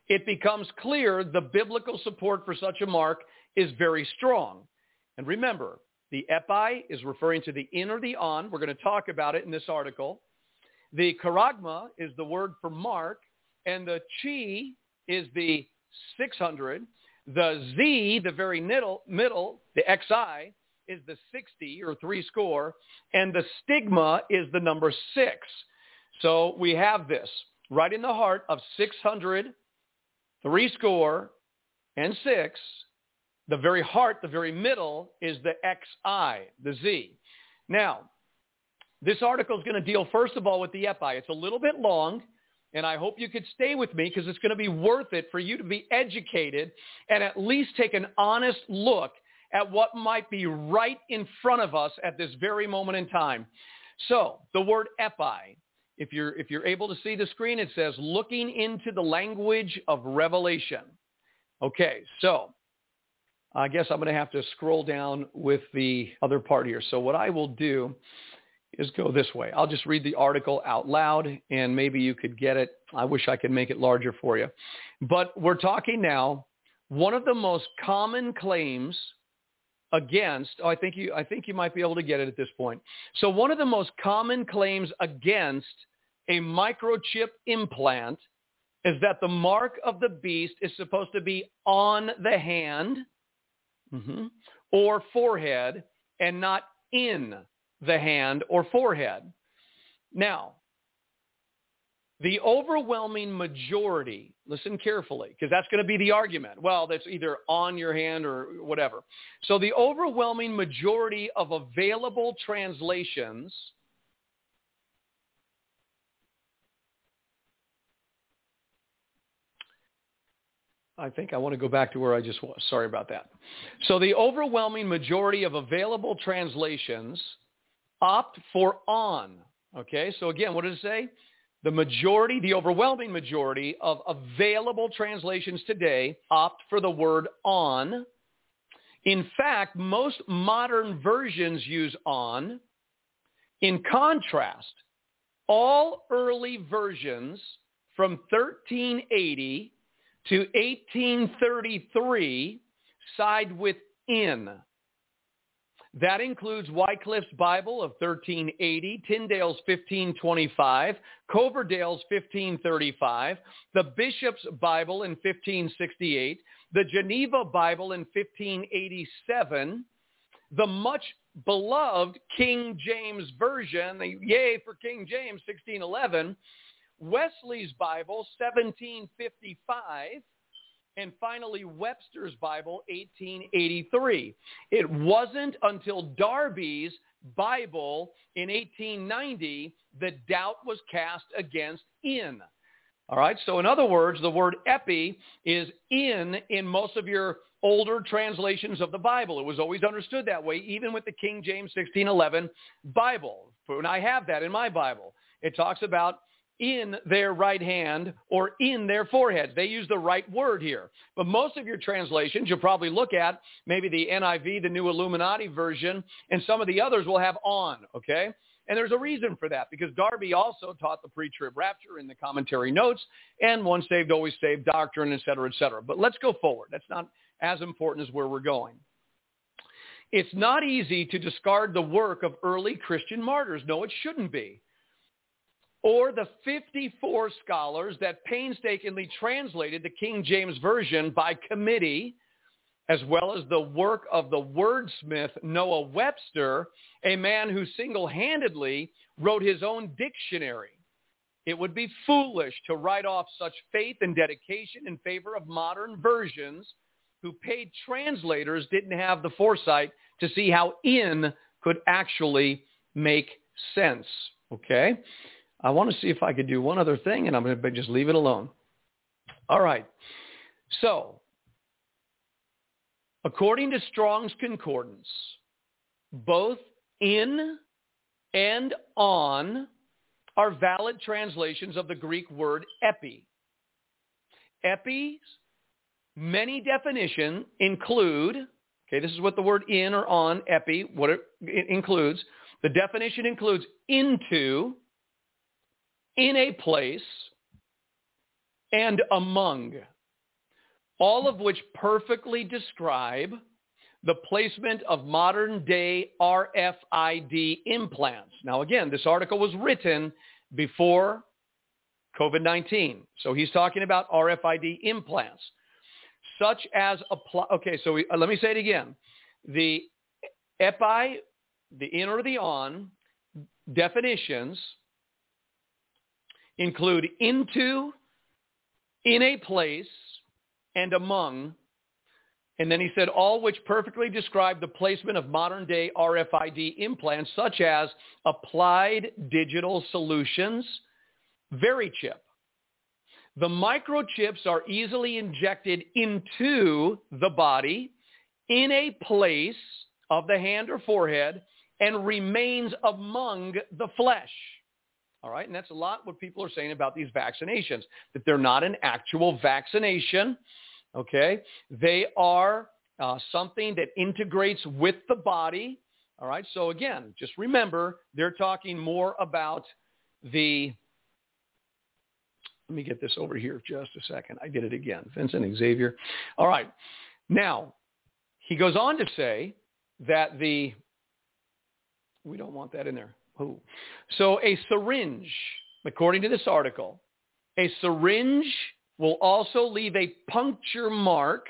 it becomes clear the biblical support for such a mark is very strong. And remember, the epi is referring to the in or the on. We're going to talk about it in this article. The charagma is the word for mark, and the chi is the 600. The Z, the very middle, middle, the XI, is the 60 or three score, and the stigma is the number six. So we have this. right in the heart of 600, three score, and six, the very heart, the very middle, is the XI, the Z. Now, this article is going to deal, first of all, with the epi. It's a little bit long, and I hope you could stay with me because it's going to be worth it for you to be educated and at least take an honest look at what might be right in front of us at this very moment in time. So the word epi, if you're, if you're able to see the screen, it says looking into the language of revelation. Okay, so I guess I'm going to have to scroll down with the other part here. So what I will do is go this way. I'll just read the article out loud and maybe you could get it. I wish I could make it larger for you. But we're talking now, one of the most common claims against, oh, I think you, I think you might be able to get it at this point. So one of the most common claims against a microchip implant is that the mark of the beast is supposed to be on the hand mm-hmm, or forehead and not in the hand or forehead. Now, the overwhelming majority, listen carefully, because that's going to be the argument. Well, that's either on your hand or whatever. So the overwhelming majority of available translations I think I want to go back to where I just was. Sorry about that. So the overwhelming majority of available translations opt for on. Okay, so again, what does it say? The majority, the overwhelming majority of available translations today opt for the word on. In fact, most modern versions use on. In contrast, all early versions from 1380 to 1833 side with in. That includes Wycliffe's Bible of 1380, Tyndale's 1525, Coverdale's 1535, the Bishop's Bible in 1568, the Geneva Bible in 1587, the much beloved King James Version, the yay for King James 1611, Wesley's Bible 1755, and finally Webster's Bible, 1883. It wasn't until Darby's Bible in 1890 that doubt was cast against in. All right, so in other words, the word epi is in in most of your older translations of the Bible. It was always understood that way, even with the King James 1611 Bible. And I have that in my Bible. It talks about in their right hand or in their foreheads. They use the right word here. But most of your translations, you'll probably look at maybe the NIV, the New Illuminati version, and some of the others will have on, okay? And there's a reason for that because Darby also taught the pre-trib rapture in the commentary notes and one saved, always saved doctrine, et cetera, et cetera. But let's go forward. That's not as important as where we're going. It's not easy to discard the work of early Christian martyrs. No, it shouldn't be or the 54 scholars that painstakingly translated the King James Version by committee, as well as the work of the wordsmith Noah Webster, a man who single-handedly wrote his own dictionary. It would be foolish to write off such faith and dedication in favor of modern versions who paid translators didn't have the foresight to see how in could actually make sense. Okay? I want to see if I could do one other thing, and I'm going to just leave it alone. All right. So, according to Strong's Concordance, both in and on are valid translations of the Greek word epi. Epi's many definitions include, okay, this is what the word in or on, epi, what it, includes. The definition includes into, in a place, and among, all of which perfectly describe the placement of modern day RFID implants. Now again, this article was written before COVID-19. So he's talking about RFID implants, such as, apply, okay, so we, uh, let me say it again. The EPI, the in or the on definitions include into, in a place, and among. And then he said, all which perfectly describe the placement of modern day RFID implants such as applied digital solutions, VeriChip. The microchips are easily injected into the body in a place of the hand or forehead and remains among the flesh. All right, and that's a lot what people are saying about these vaccinations, that they're not an actual vaccination, okay? They are uh, something that integrates with the body, all right? So again, just remember, they're talking more about the, let me get this over here just a second. I did it again. Vincent Xavier. All right, now, he goes on to say that the, we don't want that in there. Who? So a syringe, according to this article, a syringe will also leave a puncture mark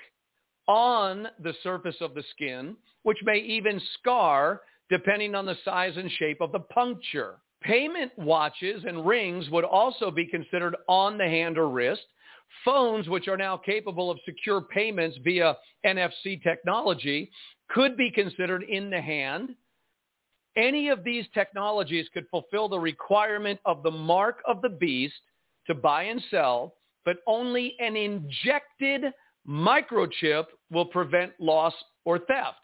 on the surface of the skin, which may even scar depending on the size and shape of the puncture. Payment watches and rings would also be considered on the hand or wrist. Phones, which are now capable of secure payments via NFC technology, could be considered in the hand. Any of these technologies could fulfill the requirement of the mark of the beast to buy and sell, but only an injected microchip will prevent loss or theft.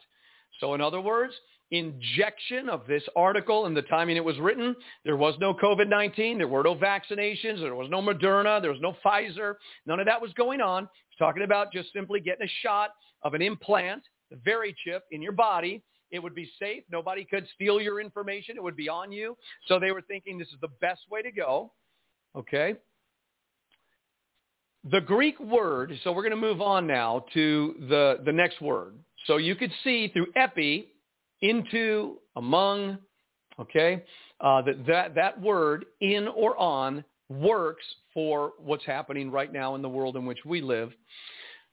So in other words, injection of this article and the timing it was written, there was no COVID-19, there were no vaccinations, there was no Moderna, there was no Pfizer, none of that was going on. It's talking about just simply getting a shot of an implant, the very chip in your body it would be safe. Nobody could steal your information. It would be on you. So they were thinking this is the best way to go. Okay. The Greek word, so we're going to move on now to the, the next word. So you could see through epi, into, among, okay, uh, that, that that word in or on works for what's happening right now in the world in which we live.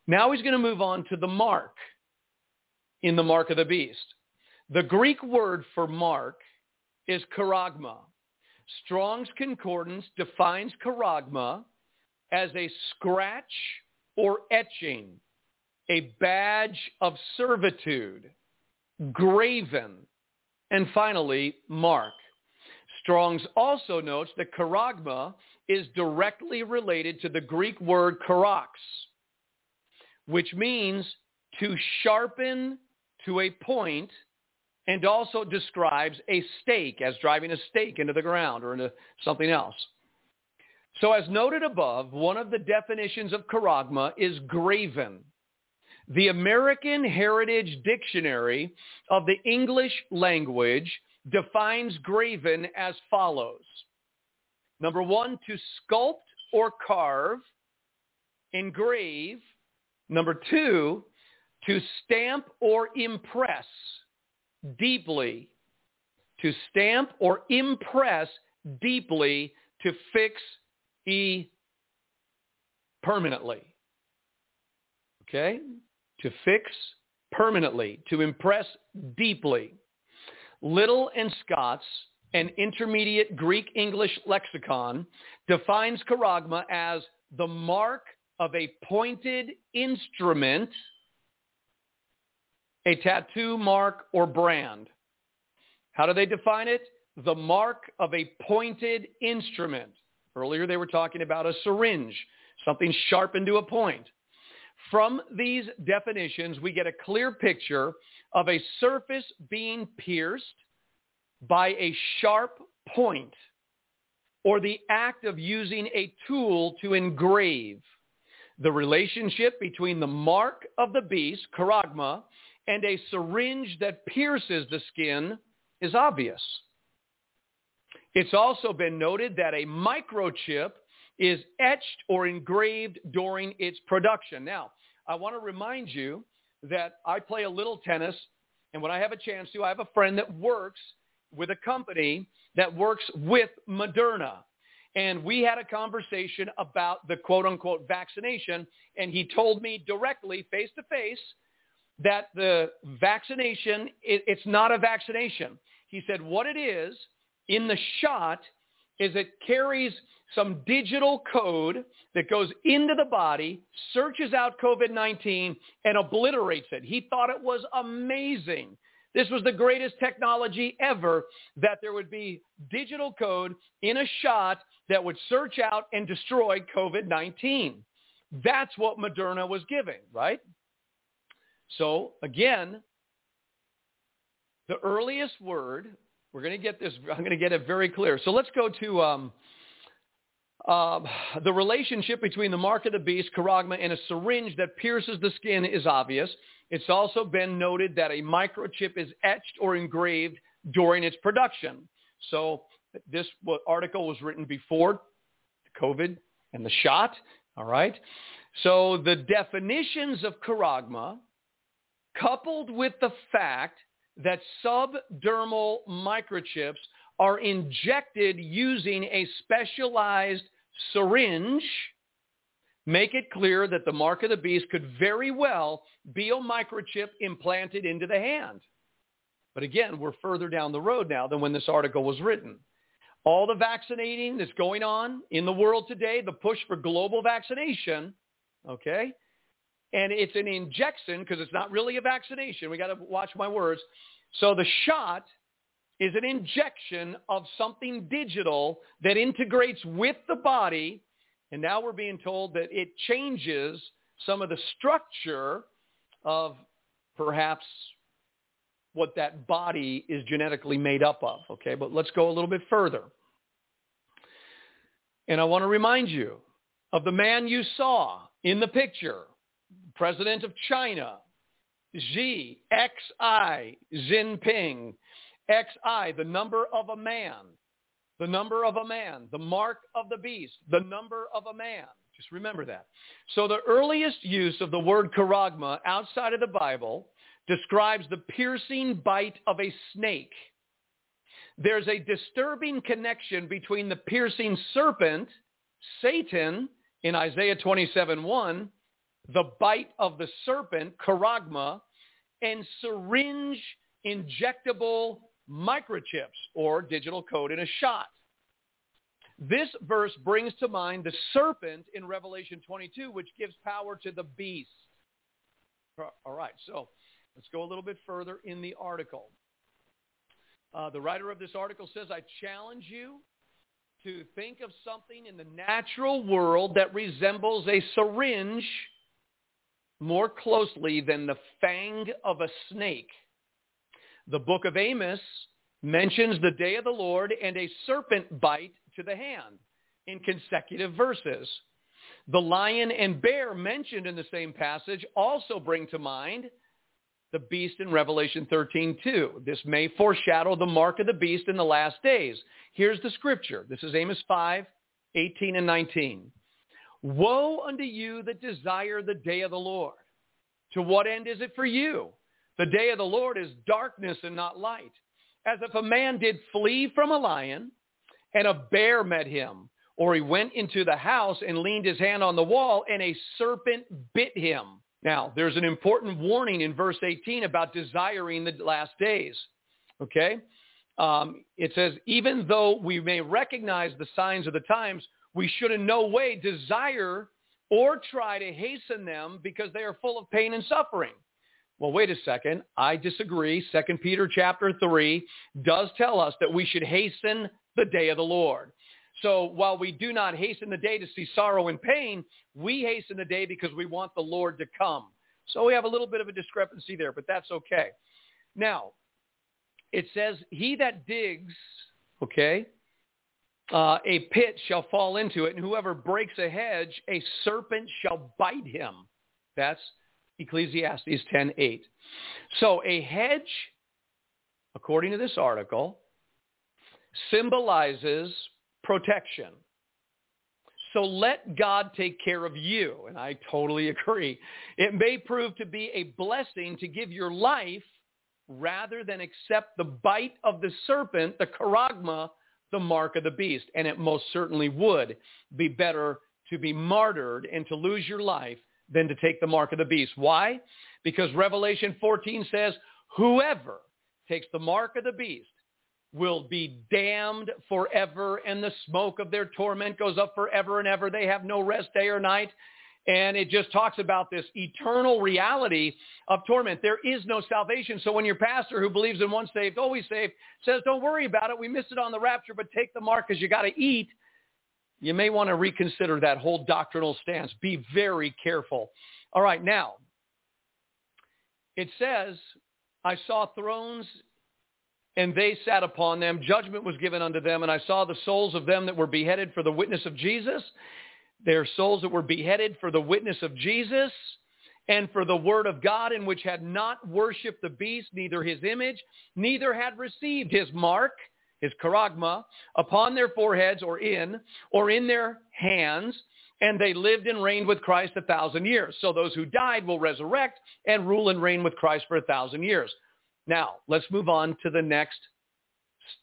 Now he's going to move on to the mark in the mark of the beast. The Greek word for mark is charagma. Strong's Concordance defines charagma as a scratch or etching, a badge of servitude, graven, and finally, mark. Strong's also notes that charagma is directly related to the Greek word charax, which means to sharpen to a point and also describes a stake as driving a stake into the ground or into something else. So as noted above, one of the definitions of charagma is graven. The American Heritage Dictionary of the English language defines graven as follows. Number one, to sculpt or carve, engrave. Number two, to stamp or impress deeply, to stamp or impress deeply, to fix e permanently. Okay? To fix permanently, to impress deeply. Liddell and Scott's, an intermediate Greek-English lexicon, defines charagma as the mark of a pointed instrument – a tattoo mark or brand. How do they define it? The mark of a pointed instrument. Earlier they were talking about a syringe, something sharpened to a point. From these definitions, we get a clear picture of a surface being pierced by a sharp point or the act of using a tool to engrave. The relationship between the mark of the beast, charagma, and a syringe that pierces the skin is obvious. It's also been noted that a microchip is etched or engraved during its production. Now, I want to remind you that I play a little tennis, and when I have a chance to, I have a friend that works with a company that works with Moderna. And we had a conversation about the quote unquote vaccination, and he told me directly, face to face, that the vaccination, it, it's not a vaccination. He said what it is in the shot is it carries some digital code that goes into the body, searches out COVID-19, and obliterates it. He thought it was amazing. This was the greatest technology ever that there would be digital code in a shot that would search out and destroy COVID-19. That's what Moderna was giving, right? So again, the earliest word, we're going to get this, <laughs> I'm going to get it very clear. So let's go to um, uh, the relationship between the mark of the beast, charagma, and a syringe that pierces the skin is obvious. It's also been noted that a microchip is etched or engraved during its production. So this article was written before COVID and the shot. All right. So the definitions of charagma, coupled with the fact that subdermal microchips are injected using a specialized syringe, make it clear that the mark of the beast could very well be a microchip implanted into the hand. But again, we're further down the road now than when this article was written. All the vaccinating that's going on in the world today, the push for global vaccination, okay? And it's an injection because it's not really a vaccination. We got to watch my words. So the shot is an injection of something digital that integrates with the body. And now we're being told that it changes some of the structure of perhaps what that body is genetically made up of. Okay, but let's go a little bit further. And I want to remind you of the man you saw in the picture, President of China, Xi, X-I, Jinping, XI, the number of a man, the number of a man, the mark of the beast, the number of a man. Just remember that. So the earliest use of the word charagma outside of the Bible describes the piercing bite of a snake. There's a disturbing connection between the piercing serpent, Satan, in Isaiah 27.1, the bite of the serpent, charagma, and syringe injectable microchips or digital code in a shot. This verse brings to mind the serpent in Revelation 22, which gives power to the beast. All right, so let's go a little bit further in the article. Uh, the writer of this article says, I challenge you to think of something in the natural world that resembles a syringe more closely than the fang of a snake. The book of Amos mentions the day of the Lord and a serpent bite to the hand in consecutive verses. The lion and bear mentioned in the same passage also bring to mind the beast in Revelation 13, 2. This may foreshadow the mark of the beast in the last days. Here's the scripture. This is Amos 5, 18 and 19. Woe unto you that desire the day of the Lord. To what end is it for you? The day of the Lord is darkness and not light. As if a man did flee from a lion and a bear met him, or he went into the house and leaned his hand on the wall and a serpent bit him. Now, there's an important warning in verse 18 about desiring the last days. Okay? Um, it says, even though we may recognize the signs of the times, we should in no way desire or try to hasten them because they are full of pain and suffering. Well, wait a second. I disagree. Second Peter chapter 3 does tell us that we should hasten the day of the Lord. So while we do not hasten the day to see sorrow and pain, we hasten the day because we want the Lord to come. So we have a little bit of a discrepancy there, but that's okay. Now, it says, he that digs, okay, uh, a pit shall fall into it, and whoever breaks a hedge, a serpent shall bite him. That's Ecclesiastes 10:8. So a hedge, according to this article, symbolizes protection. So let God take care of you. And I totally <laughs> agree. It may prove to be a blessing to give your life rather than accept the bite of the serpent, the charagma, the mark of the beast. And it most certainly would be better to be martyred and to lose your life than to take the mark of the beast. Why? Because Revelation 14 says, whoever takes the mark of the beast, will be damned forever and the smoke of their torment goes up forever and ever. They have no rest day or night. And it just talks about this eternal reality of torment. There is no salvation. So when your pastor who believes in once saved, always saved, says, don't worry about it. We missed it on the rapture, but take the mark because you got to eat. You may want to reconsider that whole doctrinal stance. Be very careful. All right, now, it says, I saw thrones and they sat upon them. Judgment was given unto them, and I saw the souls of them that were beheaded for the witness of Jesus. Their souls that were beheaded for the witness of Jesus and for the word of God in which had not worshipped the beast, neither his image, neither had received his mark, his charagma, upon their foreheads or in, or in their hands, and they lived and reigned with Christ a thousand years. So those who died will resurrect and rule and reign with Christ for a thousand years. Now, let's move on to the next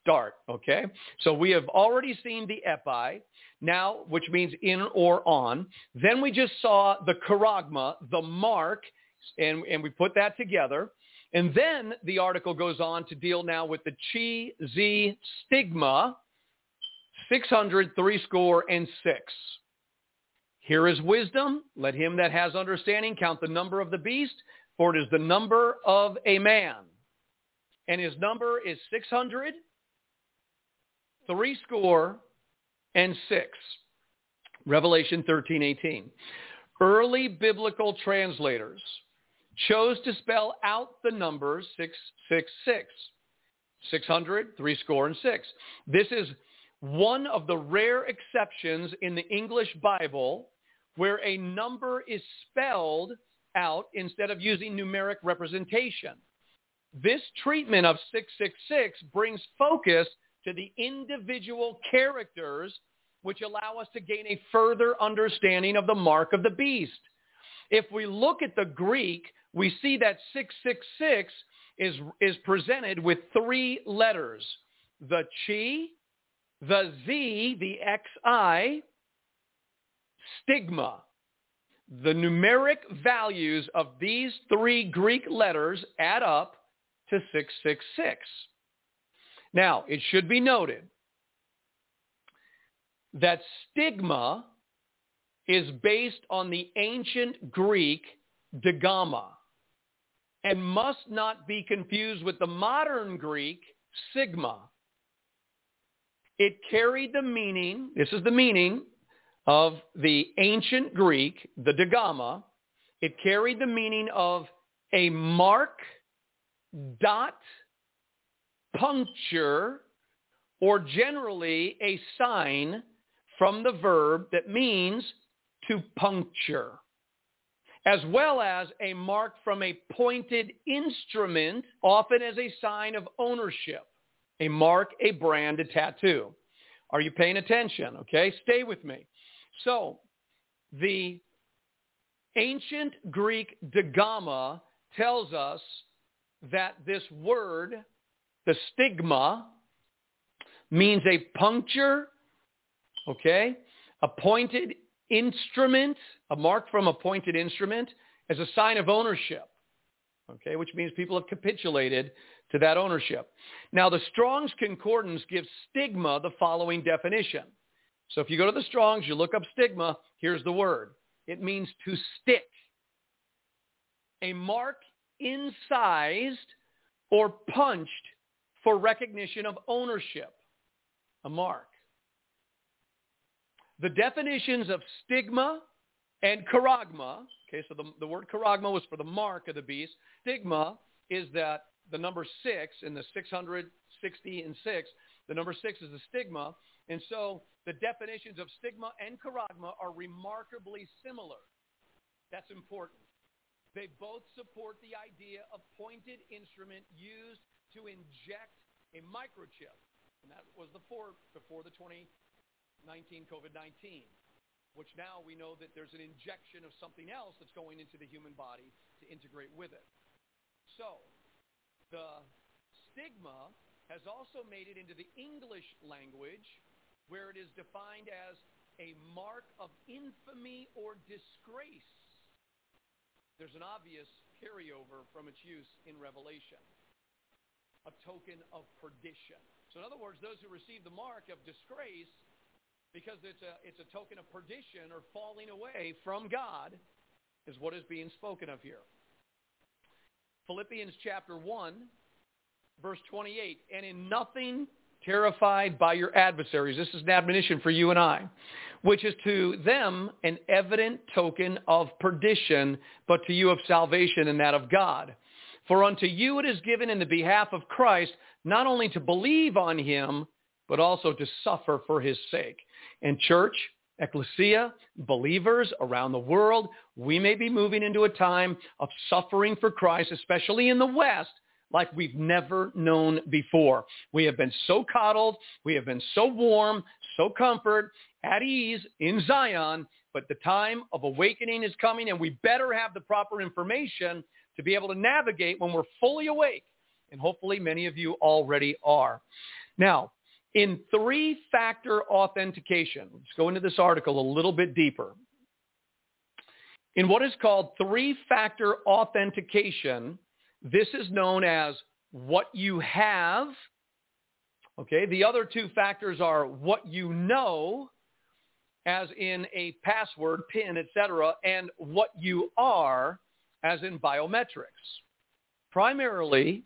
start, okay? So we have already seen the epi, now, which means in or on. Then we just saw the charagma, the mark, and, and we put that together. And then the article goes on to deal now with the chi, z, stigma, 600, three score, and six. Here is wisdom. Let him that has understanding count the number of the beast, for it is the number of a man and his number is 600, three score, and six. Revelation 13, 18. Early biblical translators chose to spell out the numbers 666. 600, three score, and six. This is one of the rare exceptions in the English Bible where a number is spelled out instead of using numeric representation. This treatment of 666 brings focus to the individual characters which allow us to gain a further understanding of the mark of the beast. If we look at the Greek, we see that 666 is, is presented with three letters, the chi, the z, the xi, stigma. The numeric values of these three Greek letters add up to 666. Now, it should be noted that stigma is based on the ancient Greek digamma and must not be confused with the modern Greek sigma. It carried the meaning, this is the meaning of the ancient Greek, the digamma. It carried the meaning of a mark dot, puncture, or generally a sign from the verb that means to puncture, as well as a mark from a pointed instrument, often as a sign of ownership, a mark, a brand, a tattoo. Are you paying attention? Okay, stay with me. So the ancient Greek digamma tells us that this word, the stigma, means a puncture, okay, a pointed instrument, a mark from a pointed instrument as a sign of ownership, okay, which means people have capitulated to that ownership. Now, the Strong's Concordance gives stigma the following definition. So if you go to the Strong's, you look up stigma, here's the word. It means to stick. A mark incised or punched for recognition of ownership, a mark. The definitions of stigma and charagma, okay, so the, the word charagma was for the mark of the beast. Stigma is that the number six in the 660 and six, the number six is the stigma. And so the definitions of stigma and charagma are remarkably similar. That's important. They both support the idea of pointed instrument used to inject a microchip. And that was before, before the 2019 COVID-19, which now we know that there's an injection of something else that's going into the human body to integrate with it. So the stigma has also made it into the English language where it is defined as a mark of infamy or disgrace there's an obvious carryover from its use in Revelation, a token of perdition. So in other words, those who receive the mark of disgrace, because it's a, it's a token of perdition or falling away from God, is what is being spoken of here. Philippians chapter 1, verse 28, and in nothing terrified by your adversaries. This is an admonition for you and I, which is to them an evident token of perdition, but to you of salvation and that of God. For unto you it is given in the behalf of Christ not only to believe on him, but also to suffer for his sake. And church, ecclesia, believers around the world, we may be moving into a time of suffering for Christ, especially in the West, like we've never known before. We have been so coddled. We have been so warm, so comfort, at ease in Zion, but the time of awakening is coming and we better have the proper information to be able to navigate when we're fully awake. And hopefully many of you already are. Now, in three-factor authentication, let's go into this article a little bit deeper. In what is called three-factor authentication, this is known as what you have. Okay, the other two factors are what you know, as in a password, PIN, etc., and what you are, as in biometrics. Primarily,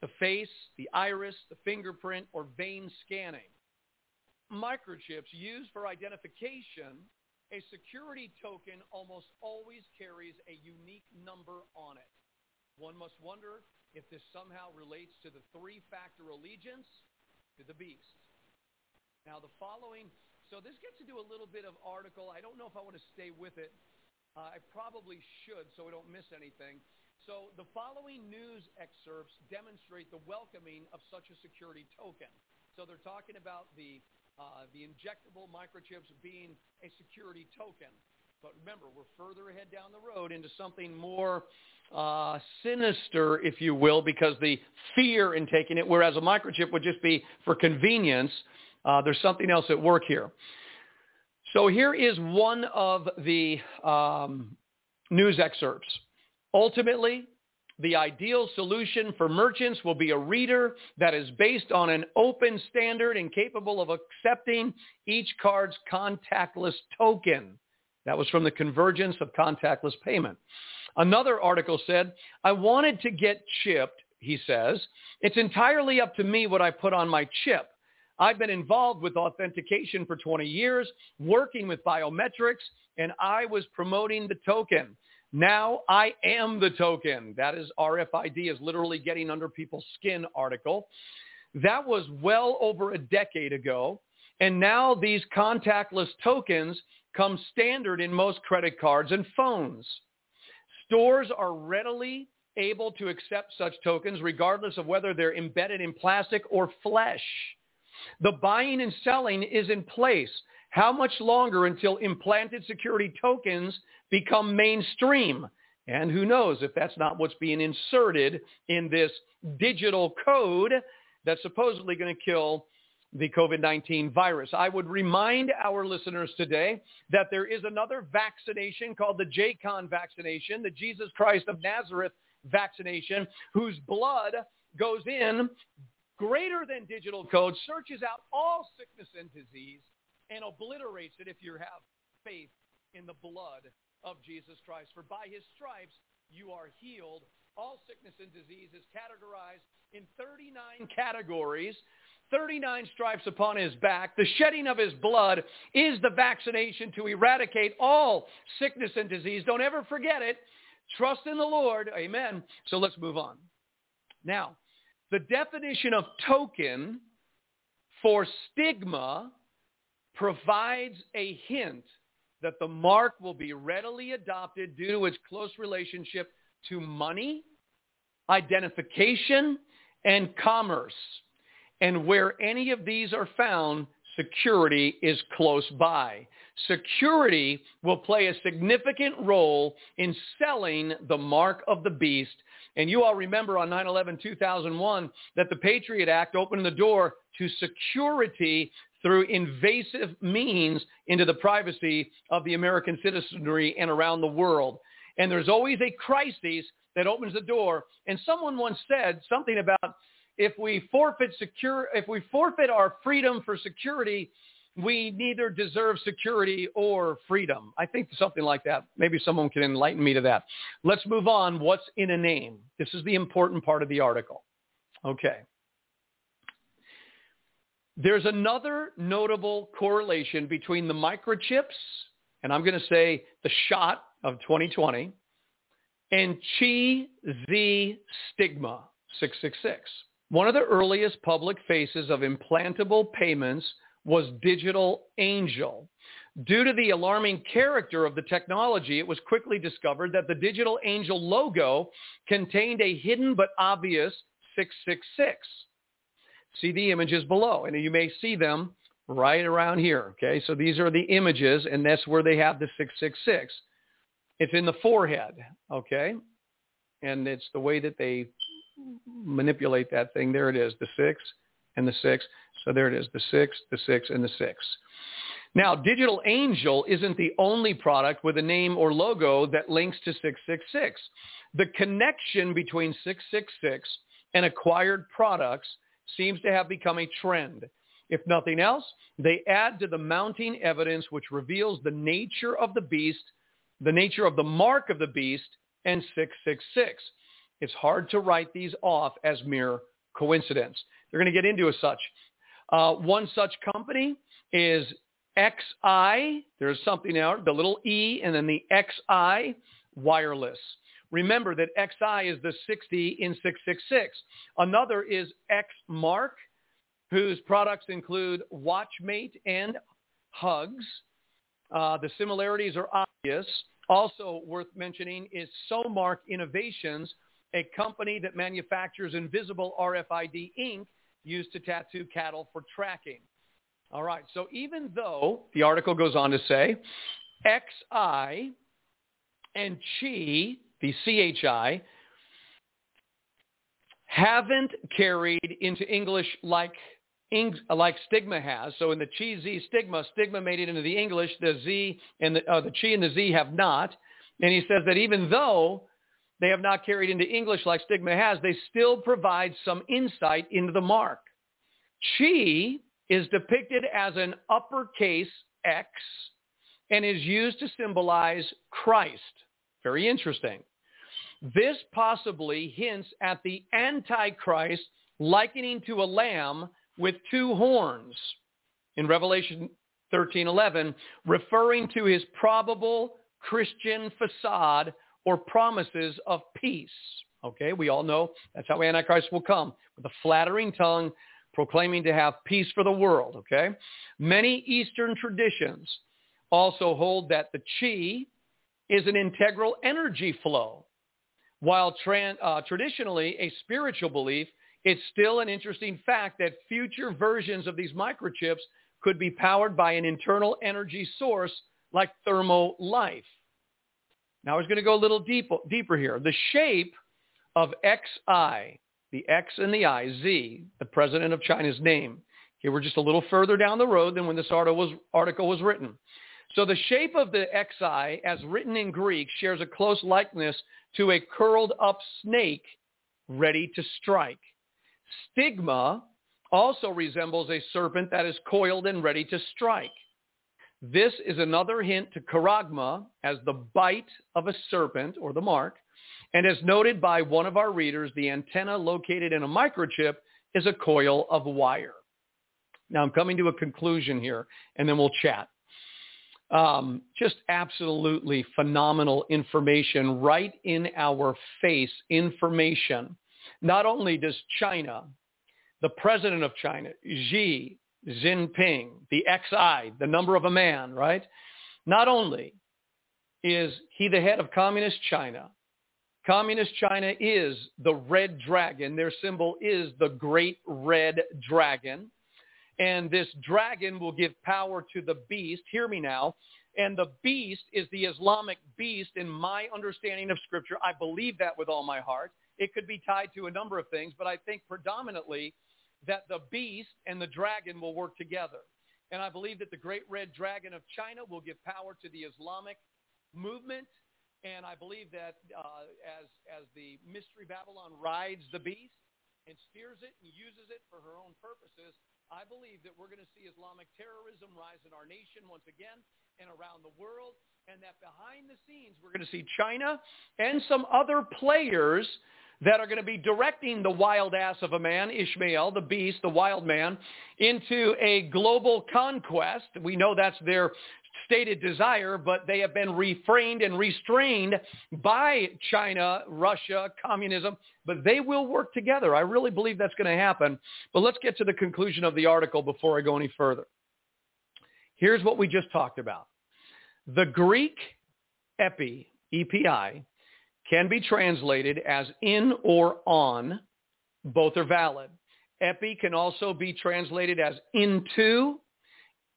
the face, the iris, the fingerprint, or vein scanning. Microchips used for identification, a security token almost always carries a unique number on it. One must wonder if this somehow relates to the three-factor allegiance to the beast. Now the following, so this gets into a little bit of article. I don't know if I want to stay with it. Uh, I probably should so we don't miss anything. So the following news excerpts demonstrate the welcoming of such a security token. So they're talking about the, uh, the injectable microchips being a security token. But remember, we're further ahead down the road into something more uh, sinister, if you will, because the fear in taking it, whereas a microchip would just be for convenience, uh, there's something else at work here. So here is one of the um, news excerpts. Ultimately, the ideal solution for merchants will be a reader that is based on an open standard and capable of accepting each card's contactless token. That was from the convergence of contactless payment. Another article said, I wanted to get chipped, he says. It's entirely up to me what I put on my chip. I've been involved with authentication for 20 years, working with biometrics, and I was promoting the token. Now I am the token. That is RFID is literally getting under people's skin article. That was well over a decade ago. And now these contactless tokens come standard in most credit cards and phones. Stores are readily able to accept such tokens regardless of whether they're embedded in plastic or flesh. The buying and selling is in place. How much longer until implanted security tokens become mainstream? And who knows if that's not what's being inserted in this digital code that's supposedly going to kill the COVID-19 virus. I would remind our listeners today that there is another vaccination called the JCON vaccination, the Jesus Christ of Nazareth vaccination, whose blood goes in greater than digital code, searches out all sickness and disease, and obliterates it if you have faith in the blood of Jesus Christ. For by his stripes you are healed. All sickness and disease is categorized in 39 categories 39 stripes upon his back. The shedding of his blood is the vaccination to eradicate all sickness and disease. Don't ever forget it. Trust in the Lord. Amen. So let's move on. Now, the definition of token for stigma provides a hint that the mark will be readily adopted due to its close relationship to money, identification, and commerce. And where any of these are found, security is close by. Security will play a significant role in selling the mark of the beast. And you all remember on 9-11-2001 that the Patriot Act opened the door to security through invasive means into the privacy of the American citizenry and around the world. And there's always a crisis that opens the door. And someone once said something about if we forfeit secure, if we forfeit our freedom for security, we neither deserve security or freedom. I think something like that. Maybe someone can enlighten me to that. Let's move on. What's in a name? This is the important part of the article. Okay. There's another notable correlation between the microchips, and I'm going to say the shot of 2020, and Chi Z stigma 666. One of the earliest public faces of implantable payments was Digital Angel. Due to the alarming character of the technology, it was quickly discovered that the Digital Angel logo contained a hidden but obvious 666. See the images below, and you may see them right around here. Okay, so these are the images, and that's where they have the 666. It's in the forehead, okay? And it's the way that they manipulate that thing. There it is, the six and the six. So there it is, the six, the six, and the six. Now, Digital Angel isn't the only product with a name or logo that links to 666. The connection between 666 and acquired products seems to have become a trend. If nothing else, they add to the mounting evidence which reveals the nature of the beast, the nature of the mark of the beast, and 666. It's hard to write these off as mere coincidence. They're going to get into as such. Uh, one such company is XI. There's something out, the little E and then the XI wireless. Remember that XI is the 60 in 666. Another is XMark, whose products include Watchmate and Hugs. Uh, the similarities are obvious. Also worth mentioning is Somark Innovations, a company that manufactures invisible RFID ink used to tattoo cattle for tracking. All right, so even though the article goes on to say XI and Chi, the CHI, haven't carried into English like like stigma has. So in the chi z stigma, stigma made it into the English. The z and the, uh, the chi and the z have not. And he says that even though they have not carried into English like stigma has, they still provide some insight into the mark. Chi is depicted as an uppercase X and is used to symbolize Christ. Very interesting. This possibly hints at the Antichrist likening to a lamb with two horns in Revelation 13:11, referring to his probable Christian facade or promises of peace. Okay, we all know that's how Antichrist will come with a flattering tongue proclaiming to have peace for the world, okay? Many Eastern traditions also hold that the chi is an integral energy flow. While tra- uh, traditionally a spiritual belief, it's still an interesting fact that future versions of these microchips could be powered by an internal energy source like thermo life. Now, I was going to go a little deep, deeper here. The shape of XI the X and the I, Z, the president of China's name. Here we're just a little further down the road than when this article was, article was written. So the shape of the XI, as written in Greek, shares a close likeness to a curled up snake ready to strike. Stigma also resembles a serpent that is coiled and ready to strike. This is another hint to charagma as the bite of a serpent or the mark, and as noted by one of our readers, the antenna located in a microchip is a coil of wire. Now I'm coming to a conclusion here, and then we'll chat. Um, just absolutely phenomenal information right in our face information. Not only does China, the president of China, Xi Jinping, the XI, the number of a man, right? Not only is he the head of communist China, Communist China is the red dragon. Their symbol is the great red dragon. And this dragon will give power to the beast. Hear me now. And the beast is the Islamic beast in my understanding of Scripture. I believe that with all my heart. It could be tied to a number of things, but I think predominantly that the beast and the dragon will work together. And I believe that the great red dragon of China will give power to the Islamic movement and I believe that uh, as, as the Mystery Babylon rides the beast, and steers it and uses it for her own purposes, I believe that we're going to see Islamic terrorism rise in our nation once again and around the world, and that behind the scenes we're going to see China and some other players that are going to be directing the wild ass of a man, Ishmael, the beast, the wild man, into a global conquest. We know that's their stated desire, but they have been refrained and restrained by China, Russia, communism, but they will work together. I really believe that's going to happen. But let's get to the conclusion of the article before I go any further. Here's what we just talked about. The Greek epi, EPI, can be translated as in or on. Both are valid. Epi can also be translated as into,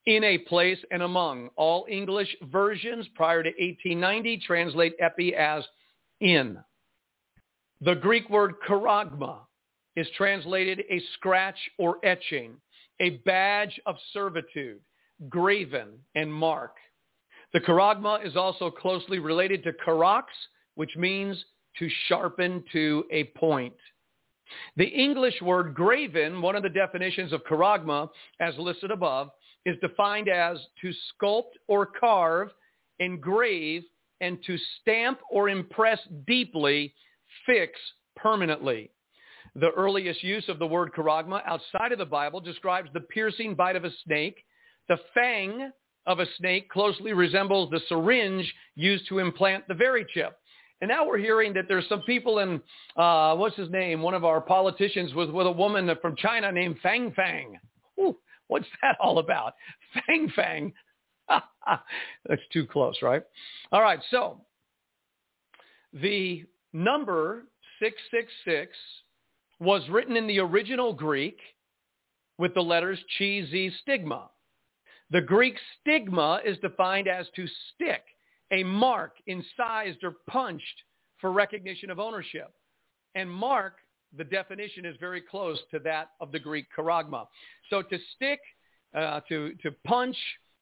in a place, and among. All English versions prior to 1890 translate epi as in. The Greek word charagma is translated a scratch or etching, a badge of servitude, graven and mark. The charagma is also closely related to charax, which means to sharpen to a point. The English word graven, one of the definitions of charagma, as listed above, is defined as to sculpt or carve, engrave, and to stamp or impress deeply, fix permanently. The earliest use of the word charagma outside of the Bible describes the piercing bite of a snake. The fang of a snake closely resembles the syringe used to implant the Verichip. And now we're hearing that there's some people in, uh, what's his name? One of our politicians was with a woman from China named Fang Fang. <laughs> What's that all about? Fang Fang. <laughs> That's too close, right? All right, so the number 666 was written in the original Greek with the letters chi, z, stigma. The Greek stigma is defined as to stick a mark incised or punched for recognition of ownership. And mark, the definition is very close to that of the Greek charagma. So to stick, uh, to, to punch,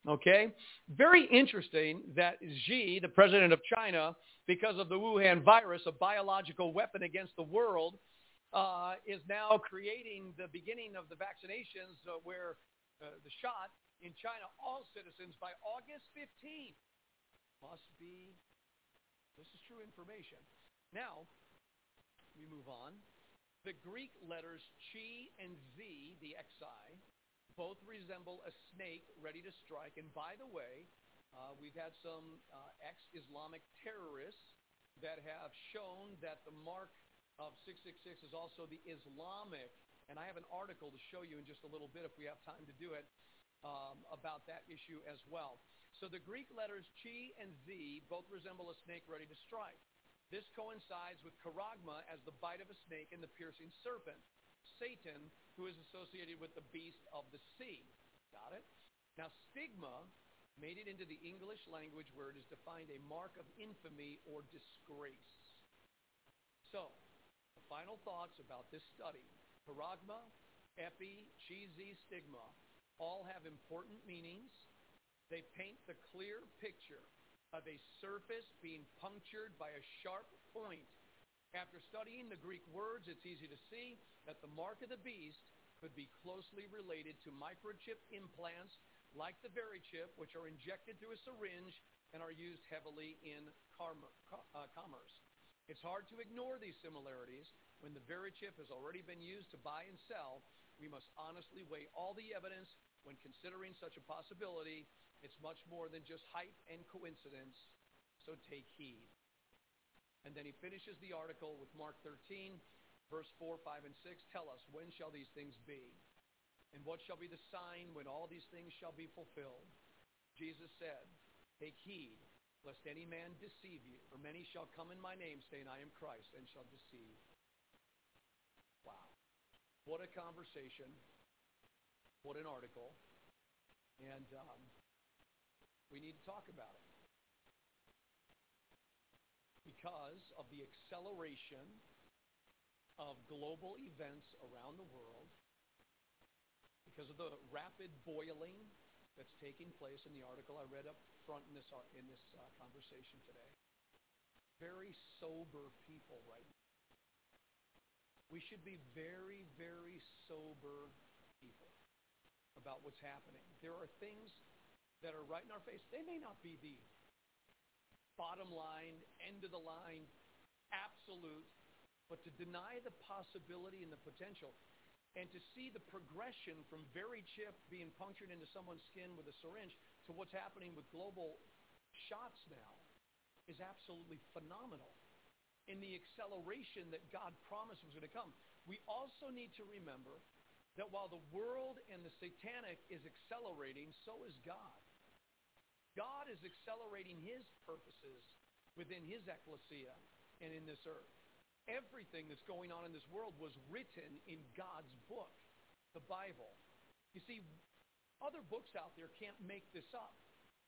okay? Very interesting that Xi, the president of China, because of the Wuhan virus, a biological weapon against the world, uh, is now creating the beginning of the vaccinations uh, where uh, the shot in China, all citizens by August 15th must be, this is true information. Now, we move on. The Greek letters chi and z, the xi, both resemble a snake ready to strike. And by the way, uh, we've had some uh, ex-Islamic terrorists that have shown that the mark of 666 is also the Islamic, and I have an article to show you in just a little bit if we have time to do it, um, about that issue as well. So the Greek letters chi and z both resemble a snake ready to strike. This coincides with charagma as the bite of a snake and the piercing serpent. Satan, who is associated with the beast of the sea. Got it? Now, stigma made it into the English language where it is defined a mark of infamy or disgrace. So, final thoughts about this study. Charagma, epi, z, stigma all have important meanings they paint the clear picture of a surface being punctured by a sharp point. After studying the Greek words, it's easy to see that the mark of the beast could be closely related to microchip implants like the Verichip, which are injected through a syringe and are used heavily in uh, commerce. It's hard to ignore these similarities. When the Verichip has already been used to buy and sell, we must honestly weigh all the evidence when considering such a possibility it's much more than just hype and coincidence, so take heed. And then he finishes the article with Mark 13, verse 4, 5, and 6. Tell us, when shall these things be? And what shall be the sign when all these things shall be fulfilled? Jesus said, Take heed, lest any man deceive you, for many shall come in my name, saying, I am Christ, and shall deceive. Wow. What a conversation. What an article. And um, we need to talk about it. Because of the acceleration of global events around the world, because of the rapid boiling that's taking place in the article I read up front in this, in this uh, conversation today. Very sober people right now. we should be very, very sober people about what's happening. There are things that are right in our face. They may not be the bottom line, end of the line, absolute, but to deny the possibility and the potential and to see the progression from very chip being punctured into someone's skin with a syringe to what's happening with global shots now is absolutely phenomenal in the acceleration that God promised was going to come. We also need to remember that while the world and the satanic is accelerating, so is God. God is accelerating his purposes within his ecclesia and in this earth. Everything that's going on in this world was written in God's book, the Bible. You see, other books out there can't make this up.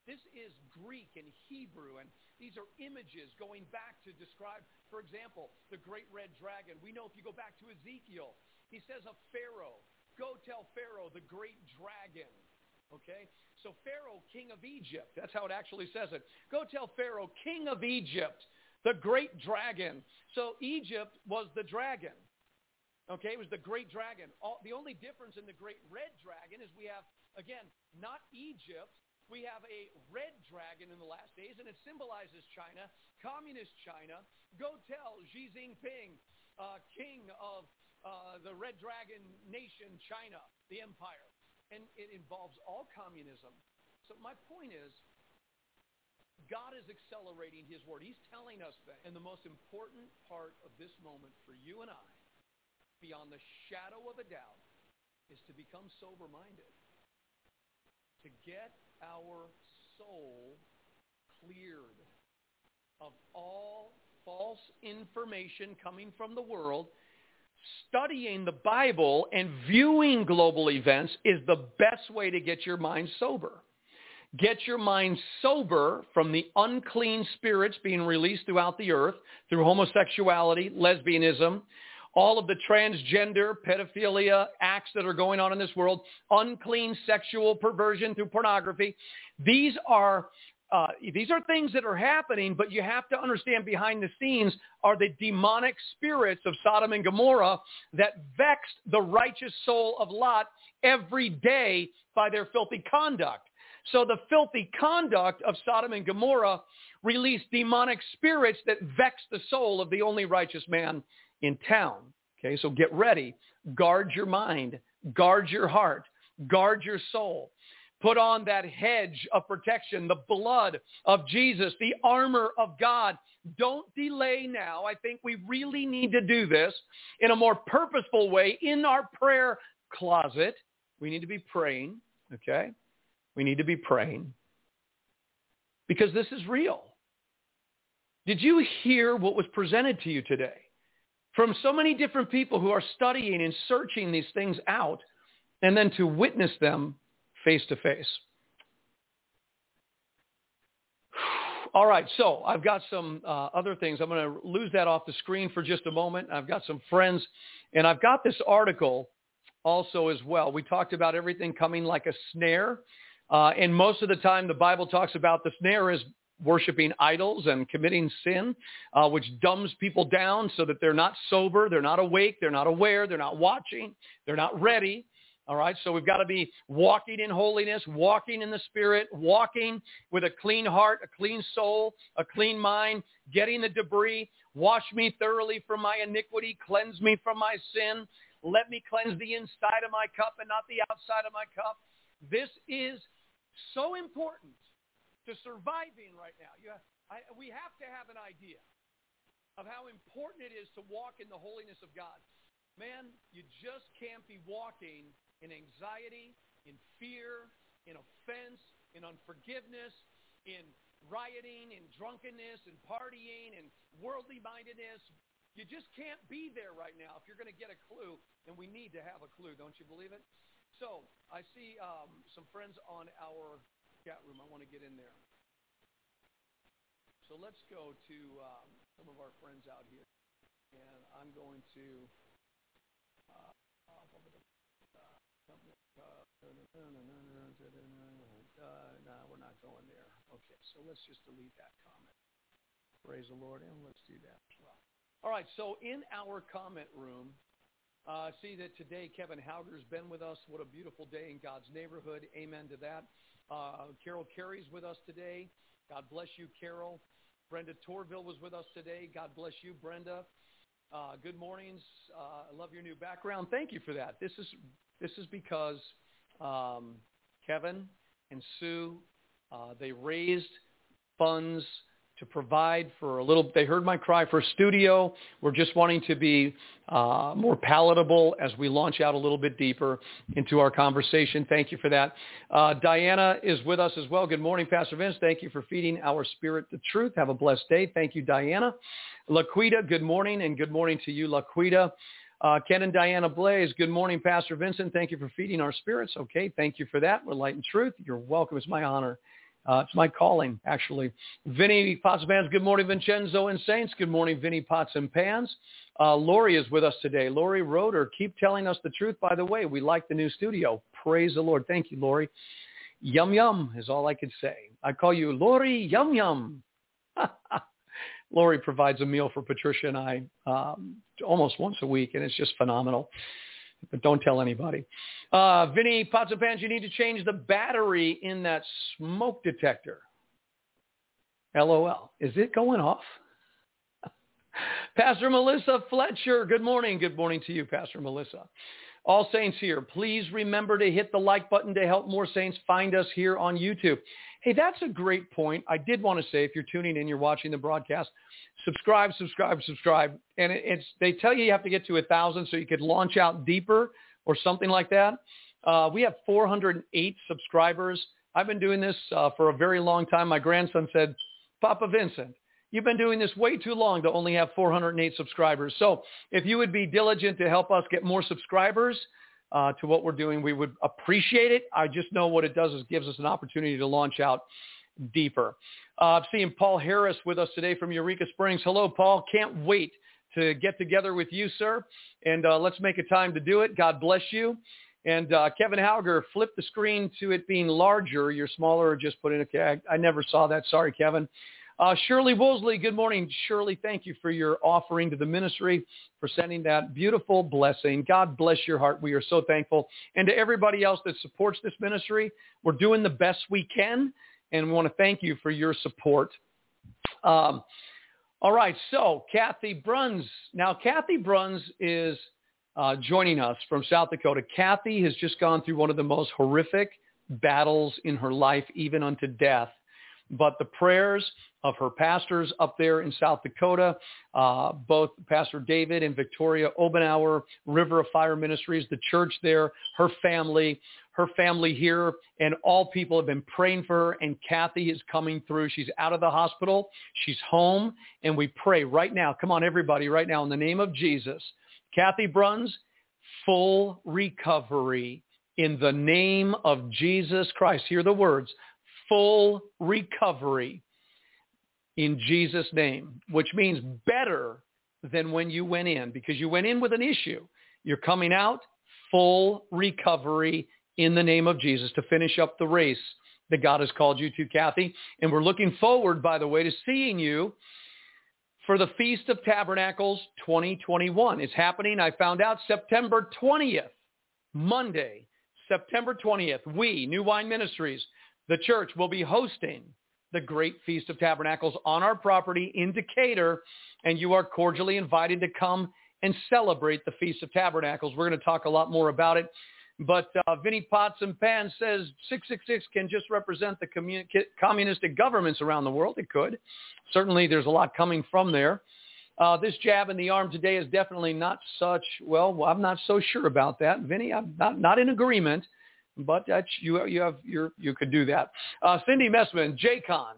This is Greek and Hebrew, and these are images going back to describe, for example, the great red dragon. We know if you go back to Ezekiel, he says of Pharaoh, go tell Pharaoh the great dragon. Okay? So Pharaoh, king of Egypt, that's how it actually says it. Go tell Pharaoh, king of Egypt, the great dragon. So Egypt was the dragon. Okay, it was the great dragon. All, the only difference in the great red dragon is we have, again, not Egypt, we have a red dragon in the last days, and it symbolizes China, communist China. Go tell Xi Jinping, uh, king of uh, the red dragon nation, China, the empire. And it involves all communism. So my point is, God is accelerating his word. He's telling us that. And the most important part of this moment for you and I, beyond the shadow of a doubt, is to become sober-minded. To get our soul cleared of all false information coming from the world, studying the Bible and viewing global events is the best way to get your mind sober. Get your mind sober from the unclean spirits being released throughout the earth through homosexuality, lesbianism, all of the transgender, pedophilia acts that are going on in this world, unclean sexual perversion through pornography. These are uh, these are things that are happening, but you have to understand behind the scenes are the demonic spirits of Sodom and Gomorrah that vexed the righteous soul of Lot every day by their filthy conduct. So the filthy conduct of Sodom and Gomorrah released demonic spirits that vexed the soul of the only righteous man in town. Okay, so get ready. Guard your mind. Guard your heart. Guard your soul. Put on that hedge of protection, the blood of Jesus, the armor of God. Don't delay now. I think we really need to do this in a more purposeful way in our prayer closet. We need to be praying, okay? We need to be praying because this is real. Did you hear what was presented to you today? from so many different people who are studying and searching these things out and then to witness them face to face. All right, so I've got some uh, other things. I'm going to lose that off the screen for just a moment. I've got some friends, and I've got this article also as well. We talked about everything coming like a snare, uh, and most of the time the Bible talks about the snare is worshiping idols and committing sin, uh, which dumbs people down so that they're not sober, they're not awake, they're not aware, they're not watching, they're not ready. All right, so we've got to be walking in holiness, walking in the Spirit, walking with a clean heart, a clean soul, a clean mind, getting the debris. Wash me thoroughly from my iniquity, cleanse me from my sin. Let me cleanse the inside of my cup and not the outside of my cup. This is so important to surviving right now. Have, I, we have to have an idea of how important it is to walk in the holiness of God. Man, you just can't be walking in anxiety, in fear, in offense, in unforgiveness, in rioting, in drunkenness, in partying, in worldly mindedness. You just can't be there right now if you're going to get a clue, and we need to have a clue. Don't you believe it? So I see um, some friends on our chat room. I want to get in there. So let's go to um, some of our friends out here. And I'm going to... Uh, no, we're not going there. Okay, so let's just delete that comment. Praise the Lord, and let's do that as well. All right, so in our comment room, Uh, see that today Kevin Hauger's been with us. What a beautiful day in God's neighborhood. Amen to that. Uh, Carol Carey's with us today. God bless you, Carol. Brenda Torville was with us today. God bless you, Brenda. Uh, good mornings. Uh, I love your new background. Thank you for that. This is this is because um, Kevin and Sue uh, they raised funds to provide for a little. They heard my cry for a studio. We're just wanting to be uh, more palatable as we launch out a little bit deeper into our conversation. Thank you for that. Uh, Diana is with us as well. Good morning, Pastor Vince. Thank you for feeding our spirit the truth. Have a blessed day. Thank you, Diana. Laquita, good morning, and good morning to you, Laquita. Uh, Ken and Diana Blaze, good morning, Pastor Vincent. Thank you for feeding our spirits. Okay, thank you for that. We're light and truth. You're welcome. It's my honor. Uh, it's my calling, actually. Vinny Pots and Pans, good morning, Vincenzo and Saints. Good morning, Vinny Pots and Pans. Uh, Lori is with us today. Lori Roder, keep telling us the truth. By the way, we like the new studio. Praise the Lord. Thank you, Lori. Yum yum is all I could say. I call you Lori Yum Yum. <laughs> Lori provides a meal for Patricia and I um, almost once a week, and it's just phenomenal but don't tell anybody. Uh, Vinny Pots and Pans, you need to change the battery in that smoke detector. LOL. Is it going off? <laughs> Pastor Melissa Fletcher, good morning. Good morning to you, Pastor Melissa. All saints here, please remember to hit the like button to help more saints find us here on YouTube. Hey, that's a great point. I did want to say, if you're tuning in, you're watching the broadcast, subscribe, subscribe, subscribe. And it's they tell you you have to get to a thousand so you could launch out deeper or something like that. Uh, we have 408 subscribers. I've been doing this uh, for a very long time. My grandson said, Papa Vincent, you've been doing this way too long to only have 408 subscribers. So if you would be diligent to help us get more subscribers uh, to what we're doing, we would appreciate it. I just know what it does is gives us an opportunity to launch out deeper. Uh, seeing Paul Harris with us today from Eureka Springs. Hello, Paul. Can't wait to get together with you, sir. And uh, let's make a time to do it. God bless you. And uh, Kevin Hauger, flip the screen to it being larger. You're smaller or just put in a, I, I never saw that. Sorry, Kevin. Uh, Shirley Woolsey, good morning. Shirley, thank you for your offering to the ministry, for sending that beautiful blessing. God bless your heart. We are so thankful. And to everybody else that supports this ministry, we're doing the best we can and we want to thank you for your support. Um, all right, so Kathy Bruns. Now, Kathy Bruns is uh, joining us from South Dakota. Kathy has just gone through one of the most horrific battles in her life, even unto death. But the prayers of her pastors up there in South Dakota, uh, both Pastor David and Victoria Obenauer, River of Fire Ministries, the church there, her family, her family here, and all people have been praying for her, and Kathy is coming through. She's out of the hospital. She's home, and we pray right now. Come on, everybody, right now, in the name of Jesus. Kathy Bruns, full recovery in the name of Jesus Christ. Hear the words, full recovery in Jesus' name, which means better than when you went in because you went in with an issue. You're coming out full recovery in the name of Jesus to finish up the race that God has called you to, Kathy. And we're looking forward, by the way, to seeing you for the Feast of Tabernacles 2021. It's happening, I found out, September 20th, Monday, September 20th. We, New Wine Ministries, the church, will be hosting the great Feast of Tabernacles on our property in Decatur, and you are cordially invited to come and celebrate the Feast of Tabernacles. We're going to talk a lot more about it. But uh, Vinny Pots and Pans says 666 can just represent the commun- communistic governments around the world. It could. Certainly there's a lot coming from there. Uh, this jab in the arm today is definitely not such, well, I'm not so sure about that. Vinny, I'm not, not in agreement, but that's, you, you, have, you you could do that. Uh, Cindy Messman, JCon.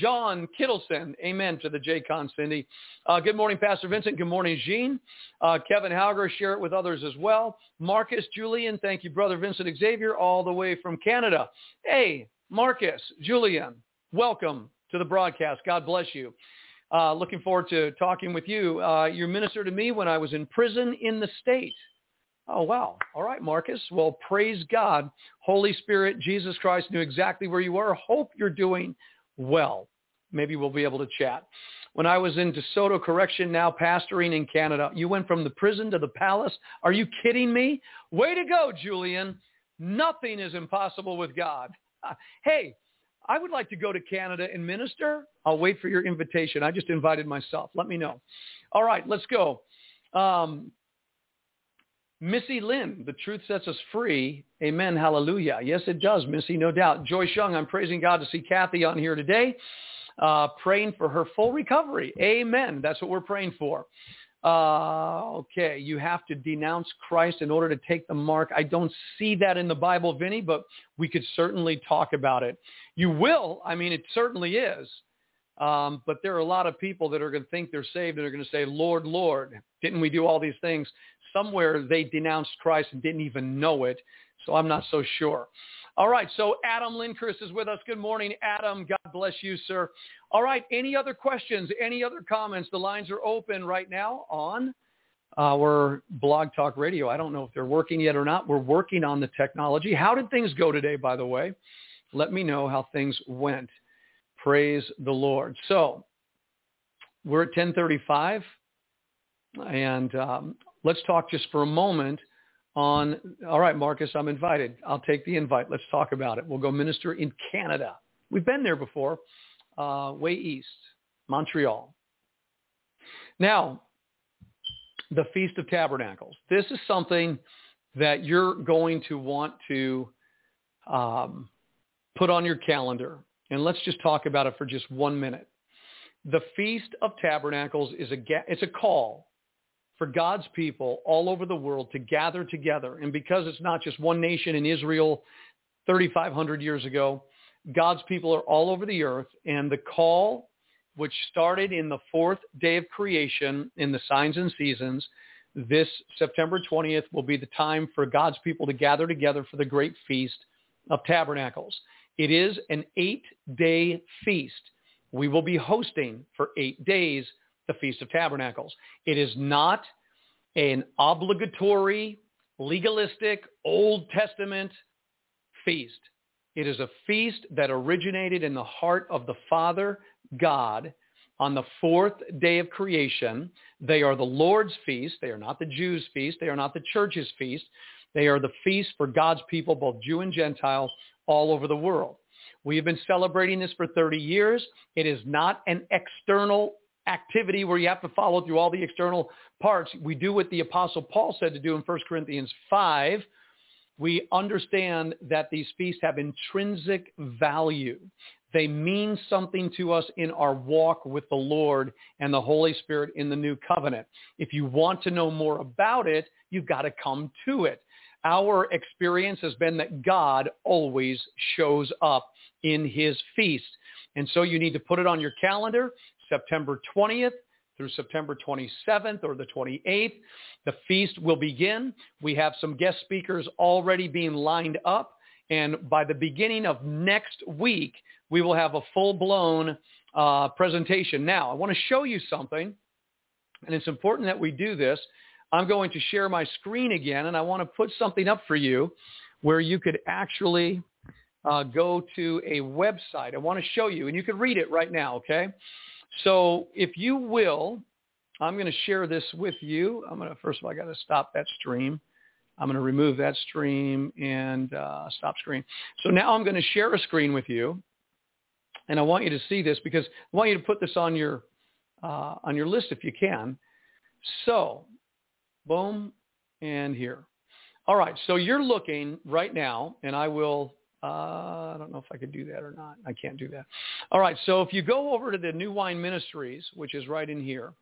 Jean Kittleson. Amen to the J-Con, Cindy. Uh, good morning, Pastor Vincent. Good morning, Jean. Uh, Kevin Hauger, share it with others as well. Marcus Julian, thank you, Brother Vincent Xavier, all the way from Canada. Hey, Marcus, Julian, welcome to the broadcast. God bless you. Uh, looking forward to talking with you. Uh, you ministered to me when I was in prison in the state. Oh, wow. All right, Marcus. Well, praise God. Holy Spirit, Jesus Christ knew exactly where you were. Hope you're doing well. maybe we'll be able to chat. When I was in DeSoto Correction, now pastoring in Canada, you went from the prison to the palace. Are you kidding me? Way to go, Julian. Nothing is impossible with God. <laughs> Hey, I would like to go to Canada and minister. I'll wait for your invitation. I just invited myself. Let me know. All right, let's go. Um, Missy Lynn, the truth sets us free. Amen. Hallelujah. Yes, it does, Missy, no doubt. Joyce Young, I'm praising God to see Kathy on here today, uh, praying for her full recovery. Amen. That's what we're praying for. Uh, okay, you have to denounce Christ in order to take the mark. I don't see that in the Bible, Vinny, but we could certainly talk about it. You will. I mean, it certainly is. Um, but there are a lot of people that are going to think they're saved and are going to say, Lord, Lord, didn't we do all these things? Somewhere they denounced Christ and didn't even know it. So I'm not so sure. All right, so Adam Lindquist is with us. Good morning, Adam. God bless you, sir. All right, any other questions, any other comments? The lines are open right now on our Blog Talk Radio. I don't know if they're working yet or not. We're working on the technology. How did things go today, by the way? Let me know how things went. Praise the Lord. So we're at 1035, and um, let's talk just for a moment on, all right, Marcus, I'm invited. I'll take the invite. Let's talk about it. We'll go minister in Canada. We've been there before, uh, way east, Montreal. Now, the Feast of Tabernacles. This is something that you're going to want to um, put on your calendar and let's just talk about it for just one minute. The Feast of Tabernacles is a, it's a call for God's people all over the world to gather together. And because it's not just one nation in Israel 3,500 years ago, God's people are all over the earth. And the call, which started in the fourth day of creation in the signs and seasons, this September 20th will be the time for God's people to gather together for the great feast of tabernacles. It is an eight-day feast. We will be hosting for eight days the Feast of Tabernacles. It is not an obligatory, legalistic, Old Testament feast. It is a feast that originated in the heart of the Father God on the fourth day of creation. They are the Lord's feast. They are not the Jews' feast. They are not the church's feast. They are the feast for God's people, both Jew and Gentile, all over the world. We have been celebrating this for 30 years. It is not an external activity where you have to follow through all the external parts. We do what the Apostle Paul said to do in 1 Corinthians 5. We understand that these feasts have intrinsic value. They mean something to us in our walk with the Lord and the Holy Spirit in the new covenant. If you want to know more about it, you've got to come to it our experience has been that God always shows up in his feast. And so you need to put it on your calendar, September 20th through September 27th or the 28th. The feast will begin. We have some guest speakers already being lined up. And by the beginning of next week, we will have a full-blown uh, presentation. Now, I want to show you something, and it's important that we do this. I'm going to share my screen again, and I want to put something up for you where you could actually uh, go to a website. I want to show you, and you can read it right now, okay? So if you will, I'm going to share this with you. I'm going to, first of all, I got to stop that stream. I'm going to remove that stream and uh, stop screen. So now I'm going to share a screen with you, and I want you to see this because I want you to put this on your uh, on your list if you can. So boom, and here. All right, so you're looking right now, and I will, uh, I don't know if I could do that or not. I can't do that. All right, so if you go over to the New Wine Ministries, which is right in here,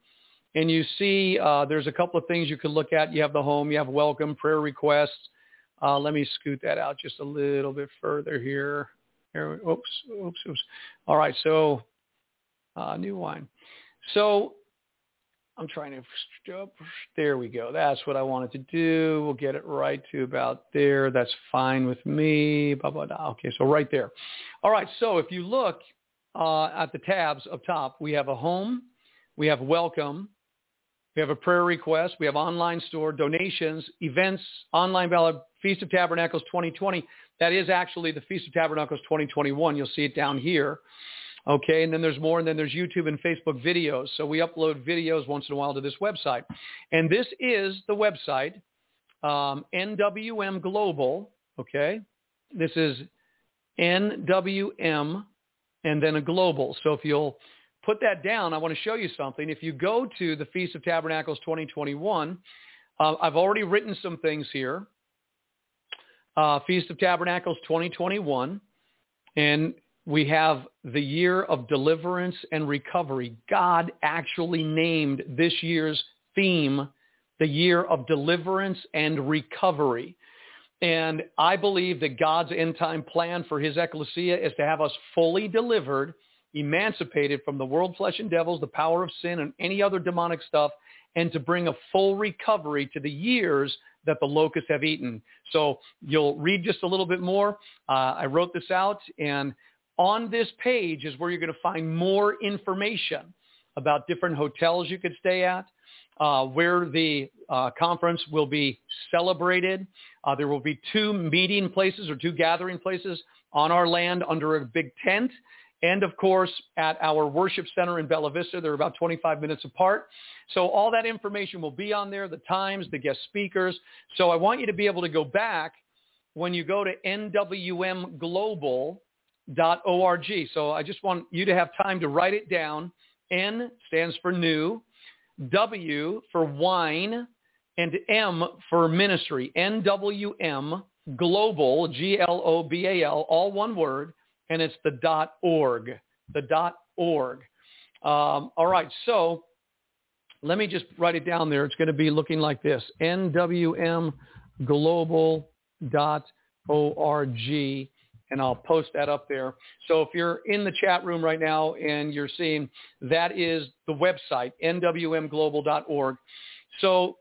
and you see uh, there's a couple of things you can look at. You have the home, you have welcome, prayer requests. Uh, let me scoot that out just a little bit further here. Here, oops, oops, oops. All right, so uh, new wine. So I'm trying to, there we go. That's what I wanted to do. We'll get it right to about there. That's fine with me. Blah, blah, blah. Okay, so right there. All right, so if you look uh, at the tabs up top, we have a home, we have welcome, we have a prayer request, we have online store, donations, events, online ballot, Feast of Tabernacles 2020. That is actually the Feast of Tabernacles 2021. You'll see it down here. Okay, and then there's more, and then there's YouTube and Facebook videos. So we upload videos once in a while to this website. And this is the website, um, NWM Global, okay? This is NWM and then a global. So if you'll put that down, I want to show you something. If you go to the Feast of Tabernacles 2021, uh, I've already written some things here. Uh, Feast of Tabernacles 2021, and we have the year of deliverance and recovery. God actually named this year's theme the year of deliverance and recovery. And I believe that God's end time plan for his ecclesia is to have us fully delivered, emancipated from the world, flesh, and devils, the power of sin, and any other demonic stuff, and to bring a full recovery to the years that the locusts have eaten. So you'll read just a little bit more. Uh, I wrote this out, and on this page is where you're going to find more information about different hotels you could stay at, uh, where the uh, conference will be celebrated. Uh, there will be two meeting places or two gathering places on our land under a big tent. And of course, at our worship center in Bella Vista, they're about 25 minutes apart. So all that information will be on there, the times, the guest speakers. So I want you to be able to go back when you go to nwmglobal.org. So I just want you to have time to write it down. N stands for new, W for wine, and M for ministry. NWM Global, G-L-O-B-A-L, all one word, and it's the dot org, the dot org. Um, all right, so let me just write it down there. It's going to be looking like this, NWM Global dot org and I'll post that up there. So if you're in the chat room right now and you're seeing that is the website, nwmglobal.org. So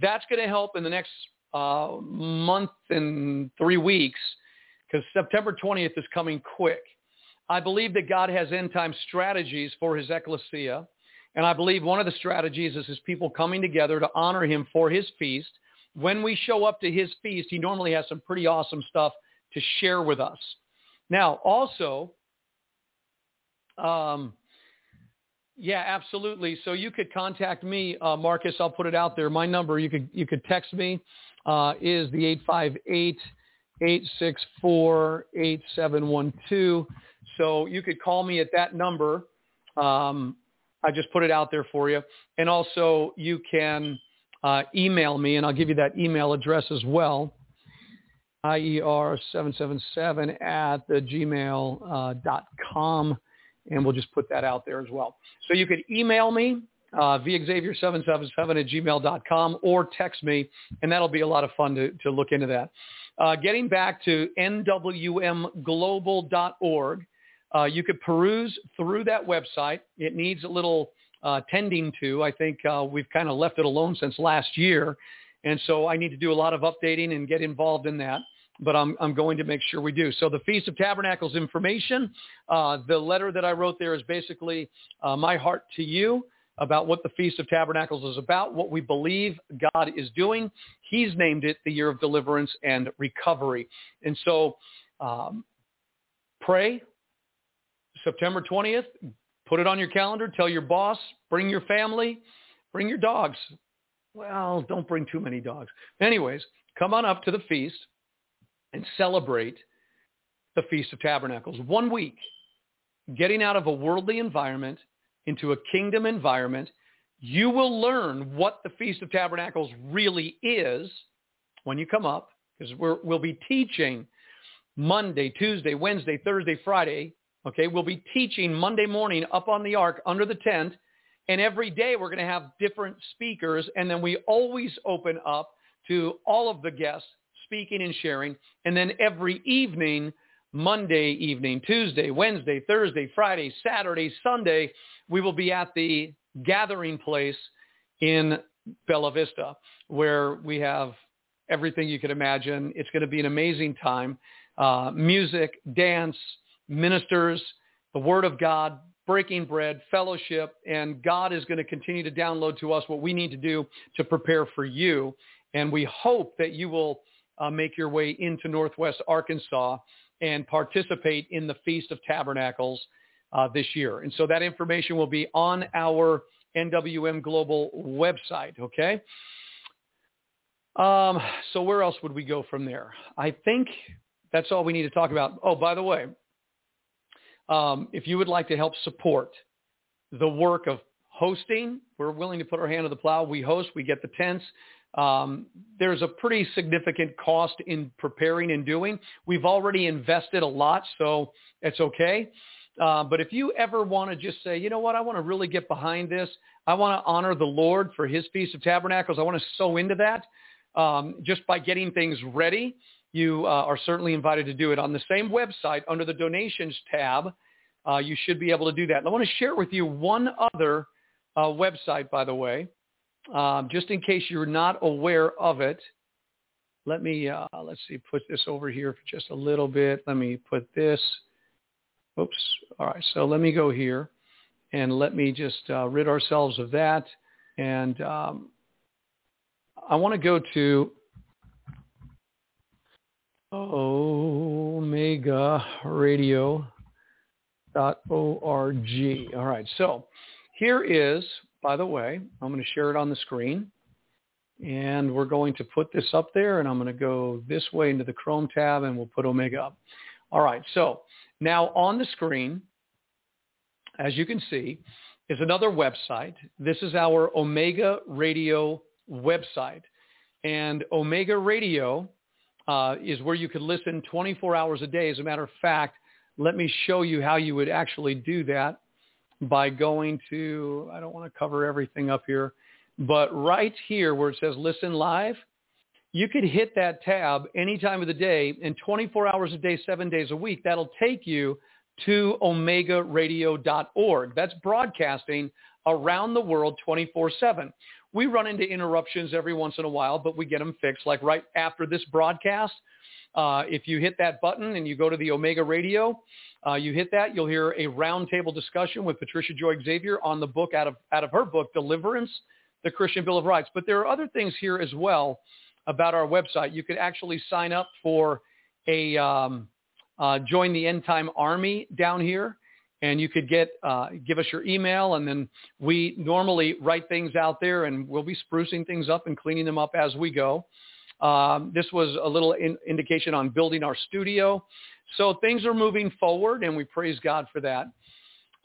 that's going to help in the next uh, month and three weeks because September 20th is coming quick. I believe that God has end time strategies for his ecclesia. And I believe one of the strategies is his people coming together to honor him for his feast. When we show up to his feast, he normally has some pretty awesome stuff to share with us. Now, also, um, yeah, absolutely. So you could contact me, uh, Marcus. I'll put it out there. My number, you could you could text me, uh, is the eight five eight eight six four eight seven one two. So you could call me at that number. Um, I just put it out there for you. And also you can uh, email me, and I'll give you that email address as well. IER777 at the gmail uh, and we'll just put that out there as well. So you could email me uh, vxavier777 at gmail.com or text me, and that'll be a lot of fun to, to look into that. Uh, getting back to nwmglobal.org, uh, you could peruse through that website. It needs a little uh, tending to. I think uh, we've kind of left it alone since last year. And so I need to do a lot of updating and get involved in that but I'm, I'm going to make sure we do. So the Feast of Tabernacles information, uh, the letter that I wrote there is basically uh, my heart to you about what the Feast of Tabernacles is about, what we believe God is doing. He's named it the year of deliverance and recovery. And so um, pray September 20th, put it on your calendar, tell your boss, bring your family, bring your dogs. Well, don't bring too many dogs. Anyways, come on up to the feast and celebrate the Feast of Tabernacles. One week, getting out of a worldly environment into a kingdom environment, you will learn what the Feast of Tabernacles really is when you come up, because we'll be teaching Monday, Tuesday, Wednesday, Thursday, Friday. Okay, we'll be teaching Monday morning up on the ark under the tent, and every day we're going to have different speakers, and then we always open up to all of the guests speaking and sharing. And then every evening, Monday evening, Tuesday, Wednesday, Thursday, Friday, Saturday, Sunday, we will be at the gathering place in Bella Vista where we have everything you could imagine. It's going to be an amazing time. Uh, music, dance, ministers, the word of God, breaking bread, fellowship, and God is going to continue to download to us what we need to do to prepare for you. And we hope that you will uh, make your way into Northwest Arkansas and participate in the Feast of Tabernacles uh, this year. And so that information will be on our NWM Global website, okay? Um, so where else would we go from there? I think that's all we need to talk about. Oh, by the way, um, if you would like to help support the work of hosting, we're willing to put our hand to the plow. We host, we get the tents. Um, there's a pretty significant cost in preparing and doing. We've already invested a lot, so it's okay. Uh, but if you ever want to just say, you know what, I want to really get behind this. I want to honor the Lord for his Feast of Tabernacles. I want to sow into that um, just by getting things ready. You uh, are certainly invited to do it on the same website under the donations tab. Uh, you should be able to do that. And I want to share with you one other uh, website, by the way, um, just in case you're not aware of it. Let me, uh, let's see, put this over here for just a little bit. Let me put this. Oops. All right. So let me go here and let me just uh, rid ourselves of that. And um, I want to go to Omega Radio org. All right, so here is, by the way, I'm going to share it on the screen. And we're going to put this up there, and I'm going to go this way into the Chrome tab, and we'll put Omega up. All right, so now on the screen, as you can see, is another website. This is our Omega Radio website. And Omega Radio uh, is where you could listen 24 hours a day. As a matter of fact, let me show you how you would actually do that by going to, I don't want to cover everything up here, but right here where it says listen live, you could hit that tab any time of the day and 24 hours a day, seven days a week. That'll take you to omegaradio.org. That's broadcasting around the world 24-7. We run into interruptions every once in a while, but we get them fixed. Like right after this broadcast, uh, if you hit that button and you go to the Omega Radio, uh, you hit that, you'll hear a roundtable discussion with Patricia Joy Xavier on the book out of out of her book, Deliverance, the Christian Bill of Rights. But there are other things here as well about our website. You could actually sign up for a um, uh, join the End Time Army down here, and you could get uh, give us your email, and then we normally write things out there, and we'll be sprucing things up and cleaning them up as we go. Um, this was a little in, indication on building our studio. So things are moving forward, and we praise God for that.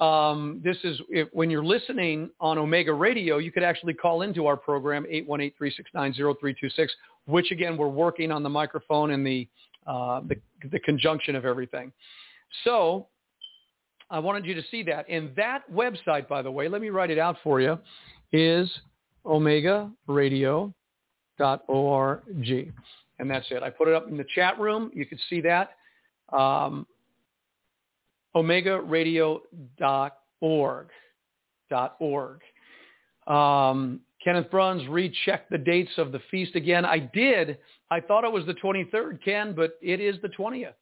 Um, this is if, when you're listening on Omega Radio, you could actually call into our program 818-369-0326, which again we're working on the microphone and the, uh, the the conjunction of everything. So I wanted you to see that. And that website, by the way, let me write it out for you, is Omega Radio omegaradio.org. And that's it. I put it up in the chat room. You can see that. Um, omegaradio.org. .org. Um, Kenneth Bruns rechecked the dates of the feast again. I did. I thought it was the 23rd, Ken, but it is the 20th.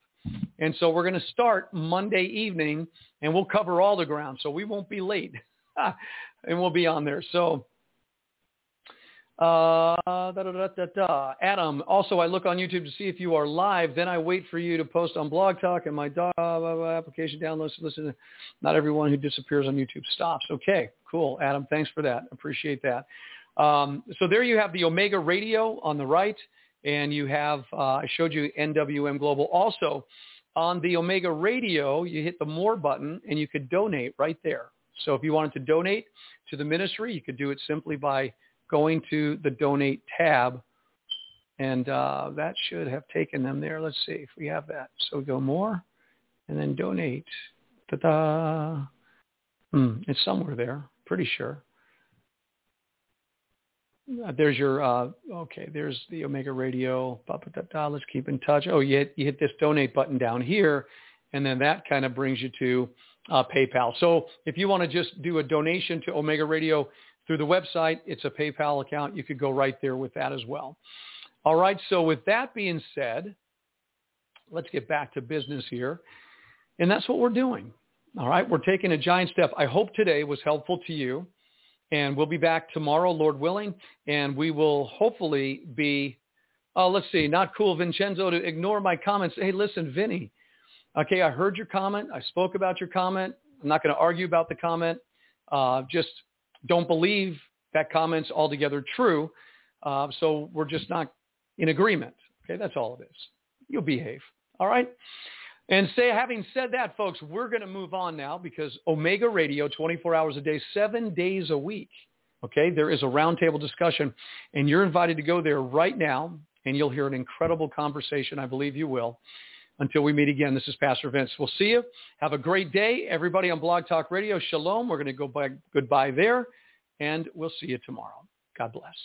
And so we're going to start Monday evening, and we'll cover all the ground, so we won't be late. <laughs> and we'll be on there. So uh, da, da, da, Adam, also I look on YouTube to see if you are live. Then I wait for you to post on Blog Talk and my application downloads listen. Not everyone who disappears on YouTube stops. Okay, cool. Adam, thanks for that. Appreciate that. Um, so there you have the Omega Radio on the right, and you have, uh, I showed you NWM Global. Also, on the Omega Radio, you hit the More button, and you could donate right there. So if you wanted to donate to the ministry, you could do it simply by going to the donate tab and uh, that should have taken them there. Let's see if we have that. So we go more and then donate. Ta-da. Hmm, it's somewhere there, pretty sure. Uh, there's your, uh, okay, there's the Omega Radio. Let's keep in touch. Oh, you hit, you hit this donate button down here, and then that kind of brings you to uh, PayPal. So if you want to just do a donation to Omega Radio, through the website. It's a PayPal account. You could go right there with that as well. All right. So with that being said, let's get back to business here. And that's what we're doing. All right. We're taking a giant step. I hope today was helpful to you. And we'll be back tomorrow, Lord willing. And we will hopefully be, oh, let's see, not cool, Vincenzo, to ignore my comments. Hey, listen, Vinny. Okay, I heard your comment. I spoke about your comment. I'm not going to argue about the comment. Uh, just don't believe that comment's altogether true. Uh, so we're just not in agreement. Okay, that's all it is. You'll behave. All right. And say, having said that, folks, we're going to move on now because Omega Radio, 24 hours a day, seven days a week. Okay, there is a roundtable discussion, and you're invited to go there right now, and you'll hear an incredible conversation. I believe you will. Until we meet again, this is Pastor Vince. We'll see you. Have a great day, everybody on Blog Talk Radio. Shalom. We're going to go by goodbye there, and we'll see you tomorrow. God bless.